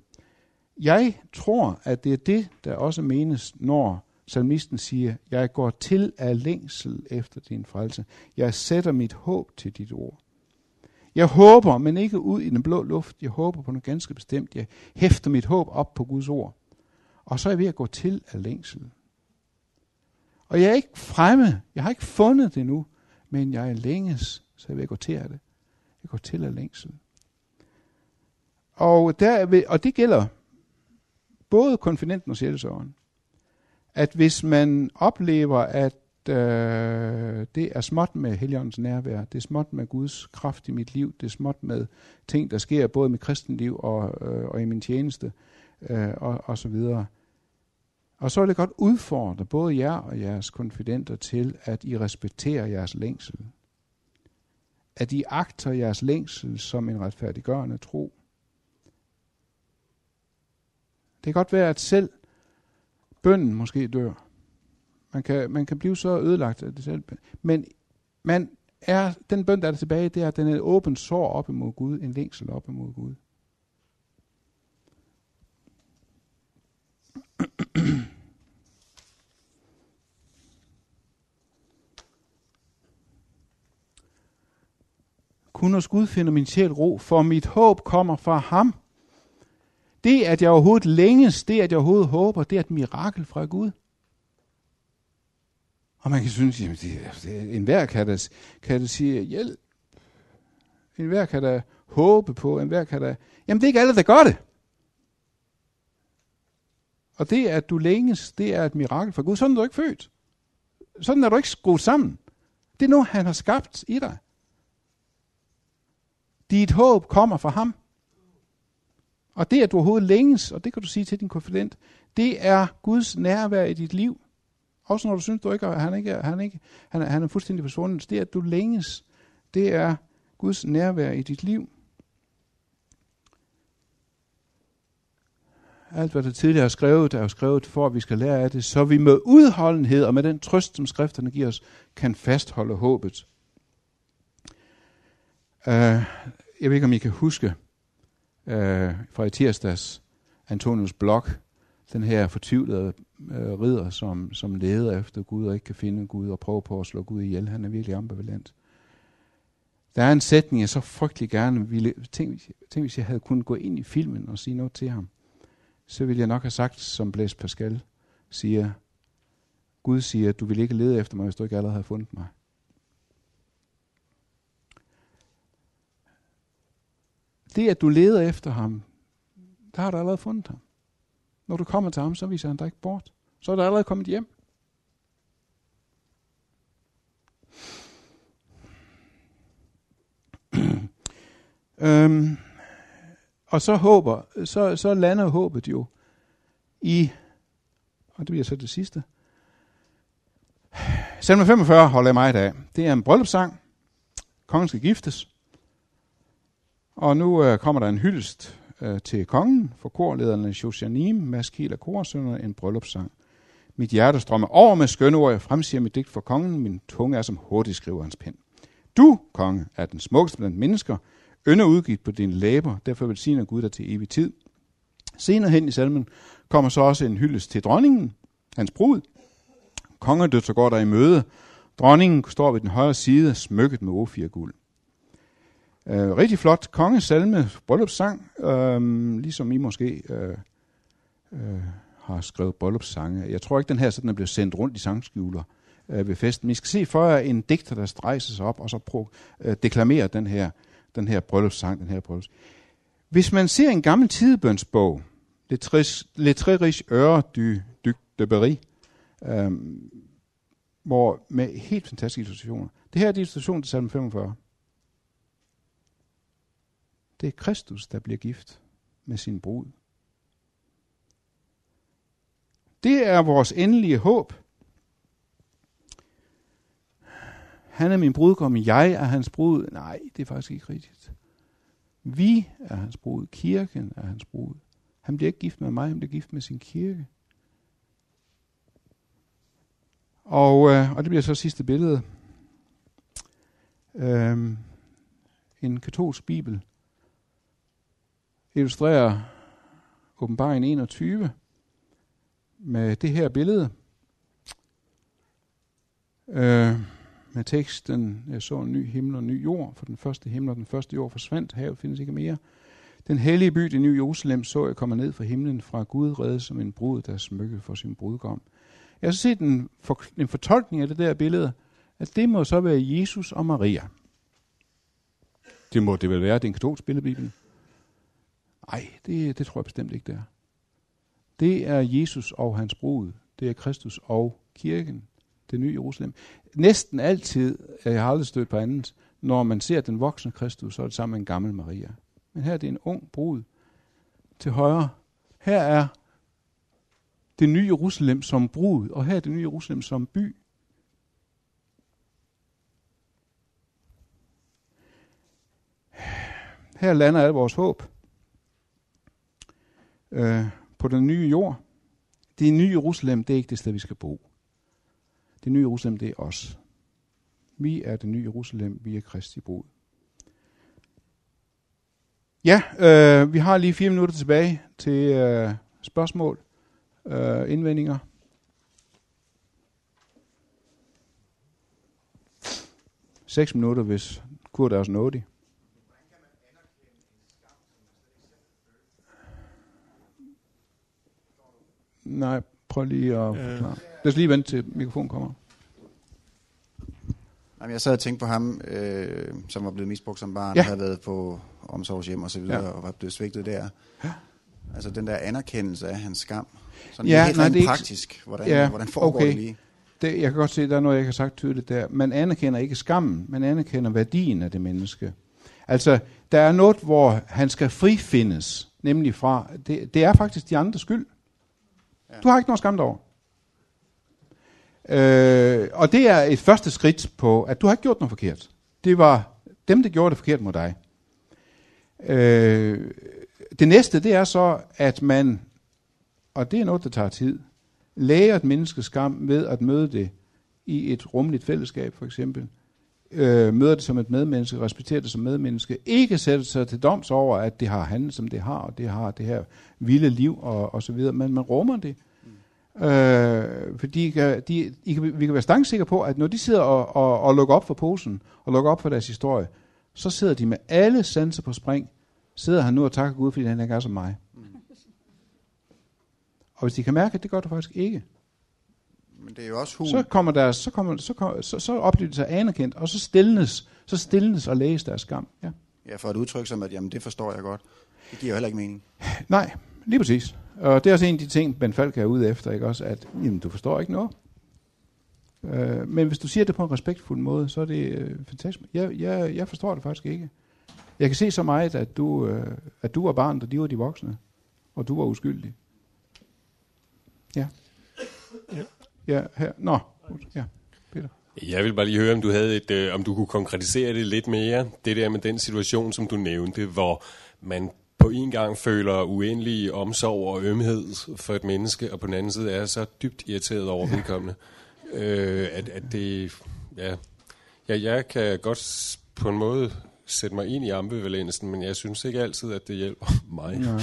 Jeg tror, at det er det, der også menes, når salmisten siger, jeg går til af længsel efter din frelse. Jeg sætter mit håb til dit ord. Jeg håber, men ikke ud i den blå luft. Jeg håber på noget ganske bestemt. Jeg hæfter mit håb op på Guds ord. Og så er jeg ved at gå til af længsel. Og jeg er ikke fremme. Jeg har ikke fundet det nu. Men jeg er længes, så jeg vil gå til af det. Jeg går til af længsel. Og, der, og det gælder både konfidenten og sjælesøveren. At hvis man oplever, at øh, det er småt med heligåndens nærvær, det er småt med Guds kraft i mit liv, det er småt med ting, der sker både i mit kristenliv og, øh, og i min tjeneste, øh, øh, og, og så videre. Og så vil det godt udfordre både jer og jeres konfidenter til, at I respekterer jeres længsel. At I agter jeres længsel som en retfærdiggørende tro. Det kan godt være, at selv bønden måske dør. Man kan, man kan blive så ødelagt af det selv. Men man er, den bøn, der er tilbage, det er, at den er åben sår op imod Gud, en længsel op imod Gud. Kun hos Gud finder min sjæl ro, for mit håb kommer fra ham. Det, at jeg overhovedet længes, det, at jeg overhovedet håber, det er et mirakel fra Gud. Og man kan synes, at en hver kan da, kan da sige hjælp. En hver kan da håbe på, en hver kan da... Jamen, det er ikke alle, der gør det. Og det, at du længes, det er et mirakel fra Gud. Sådan er du ikke født. Sådan er du ikke skruet sammen. Det er noget, han har skabt i dig. Dit håb kommer fra ham. Og det, at du overhovedet længes, og det kan du sige til din konfident, det er Guds nærvær i dit liv. Også når du synes, du ikke, han, ikke, han, ikke, han, er, han er fuldstændig forsvundet. Det, at du længes, det er Guds nærvær i dit liv. Alt, hvad der tidligere er skrevet, er jo skrevet for, at vi skal lære af det, så vi med udholdenhed og med den trøst, som skrifterne giver os, kan fastholde håbet. Uh, jeg ved ikke, om I kan huske uh, fra i tirsdags Antonius Blok, den her fortvivlede uh, ridder, som, som leder efter Gud og ikke kan finde Gud og prøver på at slå Gud ihjel. Han er virkelig ambivalent. Der er en sætning, jeg så frygtelig gerne ville... Tænk, tænk hvis jeg havde kunnet gå ind i filmen og sige noget til ham så ville jeg nok have sagt, som Blaise Pascal siger, Gud siger, du vil ikke lede efter mig, hvis du ikke allerede har fundet mig. Det, at du leder efter ham, der har du allerede fundet ham. Når du kommer til ham, så viser han dig ikke bort. Så er du allerede kommet hjem. øhm, og så håber, så, så lander håbet jo i, og det bliver så det sidste. Salme 45 holder jeg meget af. Det er en bryllupssang. Kongen skal giftes. Og nu øh, kommer der en hyldest øh, til kongen for korlederne Josianim, Maskil og korsønderne, en bryllupssang. Mit hjerte strømmer over med skønne ord, jeg fremsiger mit digt for kongen, min tunge er som hurtigt skriver hans pen. Du, konge, er den smukkeste blandt mennesker, ynder udgivet på dine læber, derfor velsigner Gud dig til evig tid. Senere hen i salmen kommer så også en hyldest til dronningen, hans brud. Kongedøtter går der i møde. Dronningen står ved den højre side, smykket med ofir guld. Uh, rigtig flot kongesalme, bryllupssang, øh, ligesom I måske øh, øh, har skrevet bryllupssange. Jeg tror ikke, den her sådan er blevet sendt rundt i sangskjuler øh, ved festen. Men I skal se for jer en digter, der rejser sig op og så pro, øh, deklamerer den her den her bryllupssang, den her bryllups. Hvis man ser en gammel tidebønsbog, Le Trérich Øre du Duc de Berry, øhm, hvor med helt fantastiske illustrationer. Det her er illustration til salm 45. Det er Kristus, der bliver gift med sin brud. Det er vores endelige håb. Han er min brudgom, jeg er hans brud. Nej, det er faktisk ikke rigtigt. Vi er hans brud. Kirken er hans brud. Han bliver ikke gift med mig, han bliver gift med sin kirke. Og, øh, og det bliver så sidste billede. Øhm, en katolsk bibel illustrerer åbenbaringen 21 med det her billede. Øh, med teksten, jeg så en ny himmel og en ny jord, for den første himmel og den første jord forsvandt, havet findes ikke mere. Den hellige by, det nye Jerusalem, så jeg komme ned fra himlen fra Gud, reddet som en brud, der smykket for sin brudgom. Jeg har set en, for, en fortolkning af det der billede, at det må så være Jesus og Maria. Det må det vel være, det er en katolsk billedbibel. Nej, det, det tror jeg bestemt ikke, det er. Det er Jesus og hans brud. Det er Kristus og kirken det nye Jerusalem. Næsten altid, øh, jeg har aldrig stødt på andet, når man ser den voksne Kristus, så er det sammen med en gammel Maria. Men her er det en ung brud til højre. Her er det nye Jerusalem som brud, og her er det nye Jerusalem som by. Her lander alt vores håb øh, på den nye jord. Det nye Jerusalem, det er ikke det sted, vi skal bo. Det nye Jerusalem, det er os. Vi er det nye Jerusalem, vi er Kristi brud. Ja, øh, vi har lige fire minutter tilbage til øh, spørgsmål, øh, indvendinger. Seks minutter, hvis Kurt er også nådig. Nej, prøv lige at øh. Lad os lige vente til mikrofonen kommer. Jamen, jeg sad og tænkte på ham, øh, som var blevet misbrugt som barn, ja. havde været på omsorgshjem og så videre, ja. og var blevet svigtet der. Ja. Altså den der anerkendelse af hans skam. Sådan ja, helt nej, det er praktisk. Hvordan, ja, hvordan foregår okay. det lige? Det, jeg kan godt se, at der er noget, jeg har sagt tydeligt der. Man anerkender ikke skammen, man anerkender værdien af det menneske. Altså, der er noget, hvor han skal frifindes, nemlig fra, det, det er faktisk de andres skyld. Ja. Du har ikke noget skam derovre. Øh, og det er et første skridt på, at du har ikke gjort noget forkert. Det var dem, der gjorde det forkert mod dig. Øh, det næste, det er så, at man, og det er noget, der tager tid, lærer et menneskes skam ved at møde det i et rumligt fællesskab, for eksempel. Øh, møder det som et medmenneske, respekterer det som medmenneske. Ikke sætter sig til doms over, at det har handlet, som det har, og det har det her vilde liv, og, og så videre. Men man rummer det. Øh, fordi de, de, I kan, vi kan være stangsikre på, at når de sidder og, og, og lukker op for posen, og lukker op for deres historie, så sidder de med alle sanser på spring. Sidder han nu og takker Gud, fordi han ikke er som mig. Mm. Og hvis de kan mærke, at det gør du faktisk ikke, men det er jo også hul. Så kommer der, så, kommer, så, kommer, så, så oplever de sig anerkendt, og så stillnes, så stillnes og læges deres skam. Ja. ja, for et udtryk som, at jamen, det forstår jeg godt. Det giver jo heller ikke mening. Nej, lige præcis. Og det er også en af de ting, Ben Falk er ude efter, ikke også? At jamen, du forstår ikke noget. Øh, men hvis du siger det på en respektfuld måde, så er det øh, fantastisk. Jeg, jeg, jeg forstår det faktisk ikke. Jeg kan se så meget, at du, øh, at du var barn, og de var de voksne. Og du var uskyldig. Ja. Ja, ja her. Nå, ja, Peter. Jeg vil bare lige høre, om du havde et, øh, om du kunne konkretisere det lidt mere. Det der med den situation, som du nævnte, hvor man på en gang føler uendelig omsorg og ømhed for et menneske, og på den anden side er så dybt irriteret over vedkommende. Øh, at, at det, ja, ja, jeg kan godt på en måde sætte mig ind i ambivalensen, men jeg synes ikke altid, at det hjælper mig. Nej.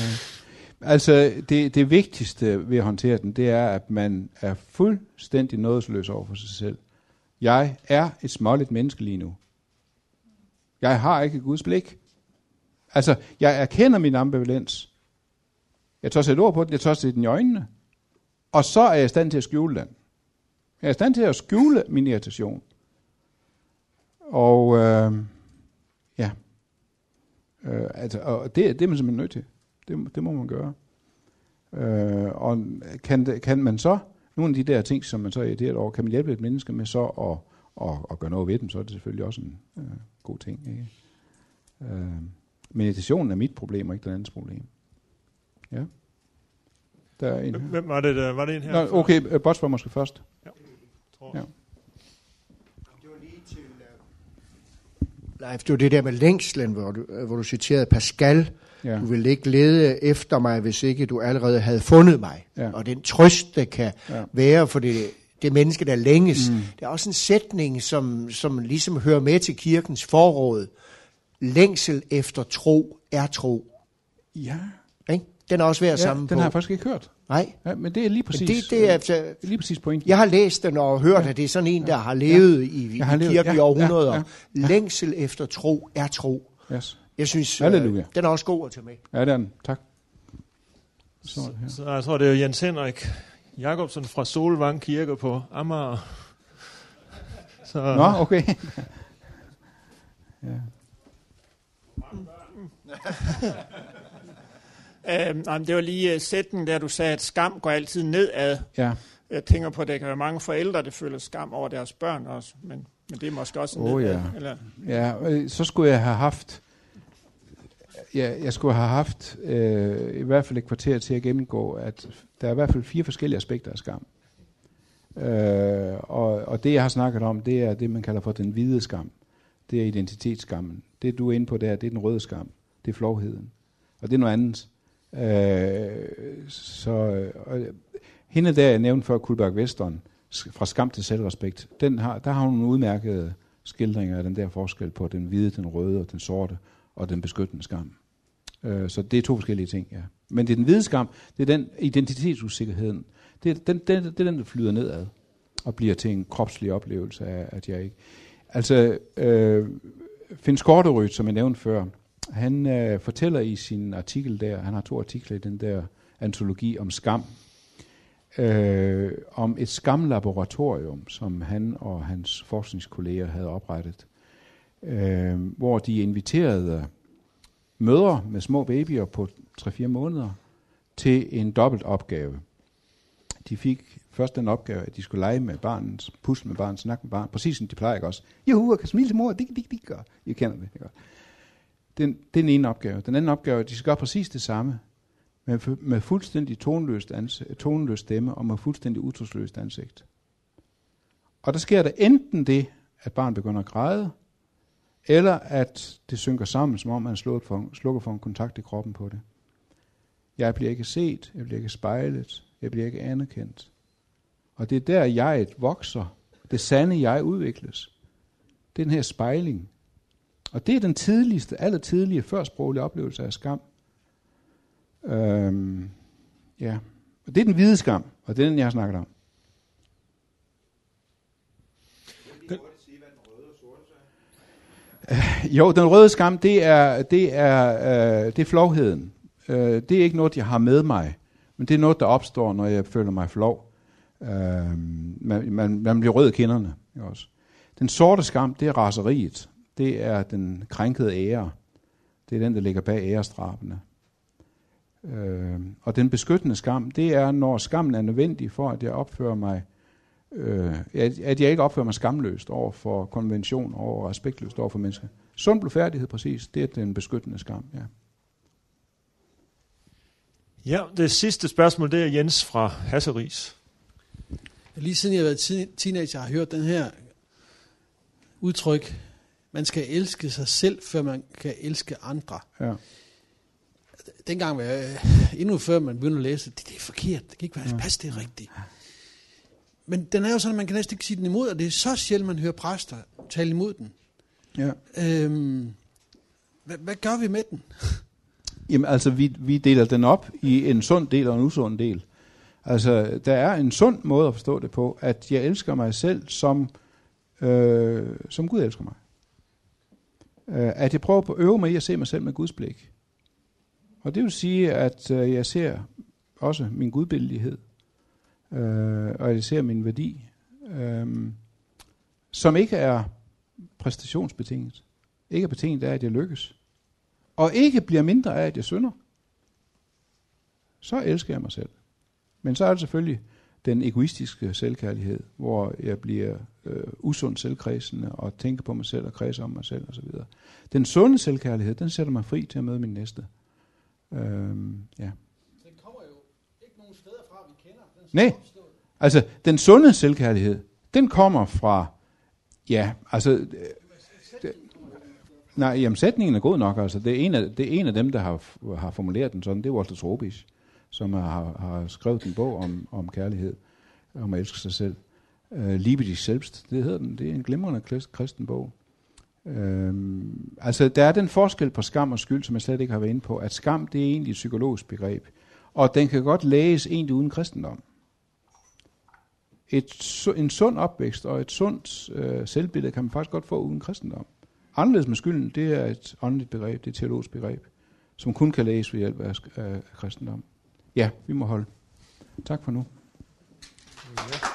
Altså, det, det vigtigste ved at håndtere den, det er, at man er fuldstændig nådesløs over for sig selv. Jeg er et småligt menneske lige nu. Jeg har ikke Guds blik. Altså, jeg erkender min ambivalens. Jeg tør sætte ord på den, jeg tør sætte den i øjnene. Og så er jeg i stand til at skjule den. Jeg er i stand til at skjule min irritation. Og øh, ja, øh, altså, og det, det er man simpelthen nødt til. Det, det må man gøre. Øh, og kan, kan man så, nogle af de der ting, som man så er irriteret over, kan man hjælpe et menneske med så at, at, at gøre noget ved dem, så er det selvfølgelig også en øh, god ting. Ikke? Øh, meditationen er mit problem, og ikke den andens problem. Ja. Der er en Hvem var det, der, var det en her? Nå, okay, uh, Bots var måske først. Ja, tror ja. Det var lige til... Uh, Leif, det var det der med længslen, hvor du, hvor du citerede Pascal. Ja. Du ville ikke lede efter mig, hvis ikke du allerede havde fundet mig. Ja. Og den trøst, der kan ja. være for det, det menneske, der længes. Mm. Det er også en sætning, som, som ligesom hører med til kirkens forråd længsel efter tro er tro. Ja. Ikke? Den er også værd at ja, sammen den på. har jeg faktisk ikke hørt. Nej. Ja, men det er lige præcis, det, det er, altså, lige præcis pointen. Jeg har læst den og hørt, ja. at det er sådan en, der har levet ja. i, i har levet, kirke ja, i århundreder. Ja, ja. Længsel efter tro er tro. Yes. Jeg synes, øh, den er også god at tage med. Ja, det er den. Tak. Så, ja. så jeg tror, det er Jens Henrik Jakobsen fra Solvang Kirke på Amager. Så, Nå, okay. ja. øhm, nej, det var lige uh, sætningen der, du sagde, at skam går altid nedad. Ja. Jeg tænker på, at der kan være mange forældre, der føler skam over deres børn også, men, men det er måske også oh, nedad. Ja. Eller? ja, øh, så skulle jeg have haft, ja, jeg skulle have haft øh, i hvert fald et kvarter til at gennemgå, at der er i hvert fald fire forskellige aspekter af skam. Øh, og, og det jeg har snakket om, det er det, man kalder for den hvide skam. Det er identitetsskammen. Det du er inde på der, det er den røde skam det er flovheden. Og det er noget andet. Øh, så, og, hende der, jeg nævnte før, Kulberg Vesteren, fra skam til selvrespekt, den har, der har hun nogle udmærkede skildringer af den der forskel på den hvide, den røde og den sorte, og den beskyttende skam. Øh, så det er to forskellige ting, ja. Men det er den hvide skam, det er den identitetsusikkerheden, det er den, den, det er den, der flyder nedad og bliver til en kropslig oplevelse af, at jeg ikke... Altså, øh, Finn Skorterød, som jeg nævnte før, han øh, fortæller i sin artikel der, han har to artikler i den der antologi om skam, øh, om et skamlaboratorium, som han og hans forskningskolleger havde oprettet, øh, hvor de inviterede mødre med små babyer på 3-4 måneder til en dobbelt opgave. De fik først den opgave, at de skulle lege med barnet, pusle med barnet, snakke med barnet, præcis som de plejer ikke også. Juhu, jeg kan smile til mor, det kan de gøre. I kender det, ikke? Den, det er den ene opgave. Den anden opgave er, at de skal gøre præcis det samme, men med fuldstændig toneløst, ansigt, tonløst stemme og med fuldstændig utrosløst ansigt. Og der sker der enten det, at barnet begynder at græde, eller at det synker sammen, som om man for, slukker for en kontakt i kroppen på det. Jeg bliver ikke set, jeg bliver ikke spejlet, jeg bliver ikke anerkendt. Og det er der, jeg vokser. Det sande jeg udvikles. Det er den her spejling. Og det er den tidligste, aller tidlige førsproglige oplevelse af skam. Øhm, ja. Og det er den hvide skam, og det er den, jeg har snakket om. Øh, jo, den røde skam, det er, det er, øh, det er flovheden. Øh, det er ikke noget, jeg har med mig, men det er noget, der opstår, når jeg føler mig flov. Øh, man, man, man bliver rød i kinderne. Også. Den sorte skam, det er raseriet. Det er den krænkede ære. Det er den, der ligger bag ærestrabene. Øh, og den beskyttende skam, det er, når skammen er nødvendig for, at jeg opfører mig, øh, at jeg ikke opfører mig skamløst over for konvention, over respektløst over for mennesker. Sund blufærdighed, præcis, det er den beskyttende skam, ja. Ja, det sidste spørgsmål, det er Jens fra Hasseris. Lige siden jeg har været teenager, har jeg hørt den her udtryk, man skal elske sig selv, før man kan elske andre. Ja dengang var jeg, endnu før man begyndte at læse, det, det er forkert, det kan ikke være, ja. passe, det er rigtigt. Men den er jo sådan, at man kan næsten ikke sige den imod, og det er så sjældent, man hører præster tale imod den. Ja. Øhm, hvad, hvad gør vi med den? Jamen altså, vi, vi deler den op i en sund del og en usund del. Altså, der er en sund måde at forstå det på, at jeg elsker mig selv, som, øh, som Gud elsker mig. Øh, at jeg prøver på at øve mig i at se mig selv med Guds blik. Og det vil sige, at øh, jeg ser også min gudbillighed, øh, og jeg ser min værdi, øh, som ikke er præstationsbetinget. Ikke er betinget af, at jeg lykkes. Og ikke bliver mindre af, at jeg synder. Så elsker jeg mig selv. Men så er det selvfølgelig den egoistiske selvkærlighed, hvor jeg bliver øh, usund selvkredsende og tænker på mig selv og kredser om mig selv osv. Den sunde selvkærlighed, den sætter mig fri til at møde min næste. Øhm, ja. Den kommer jo ikke nogen steder fra, vi kender. Den Nej, altså den sunde selvkærlighed, den kommer fra, ja, altså... Det, øh, nej, jamen sætningen er god nok, altså. Det er en af, det er en af dem, der har, har formuleret den sådan, det er Walter Trobisch, som har, har skrevet en bog om, om kærlighed, om at elske sig selv. Uh, Liebe dich selbst, det hedder den. Det er en glimrende kristen bog. Øhm, altså, der er den forskel på skam og skyld, som jeg slet ikke har været inde på, at skam, det er egentlig et psykologisk begreb. Og den kan godt læges egentlig uden kristendom. Et, en sund opvækst og et sundt øh, selvbillede kan man faktisk godt få uden kristendom. Anderledes med skylden, det er et åndeligt begreb, det er et teologisk begreb, som kun kan læses ved hjælp af, af kristendom. Ja, vi må holde. Tak for nu. Ja.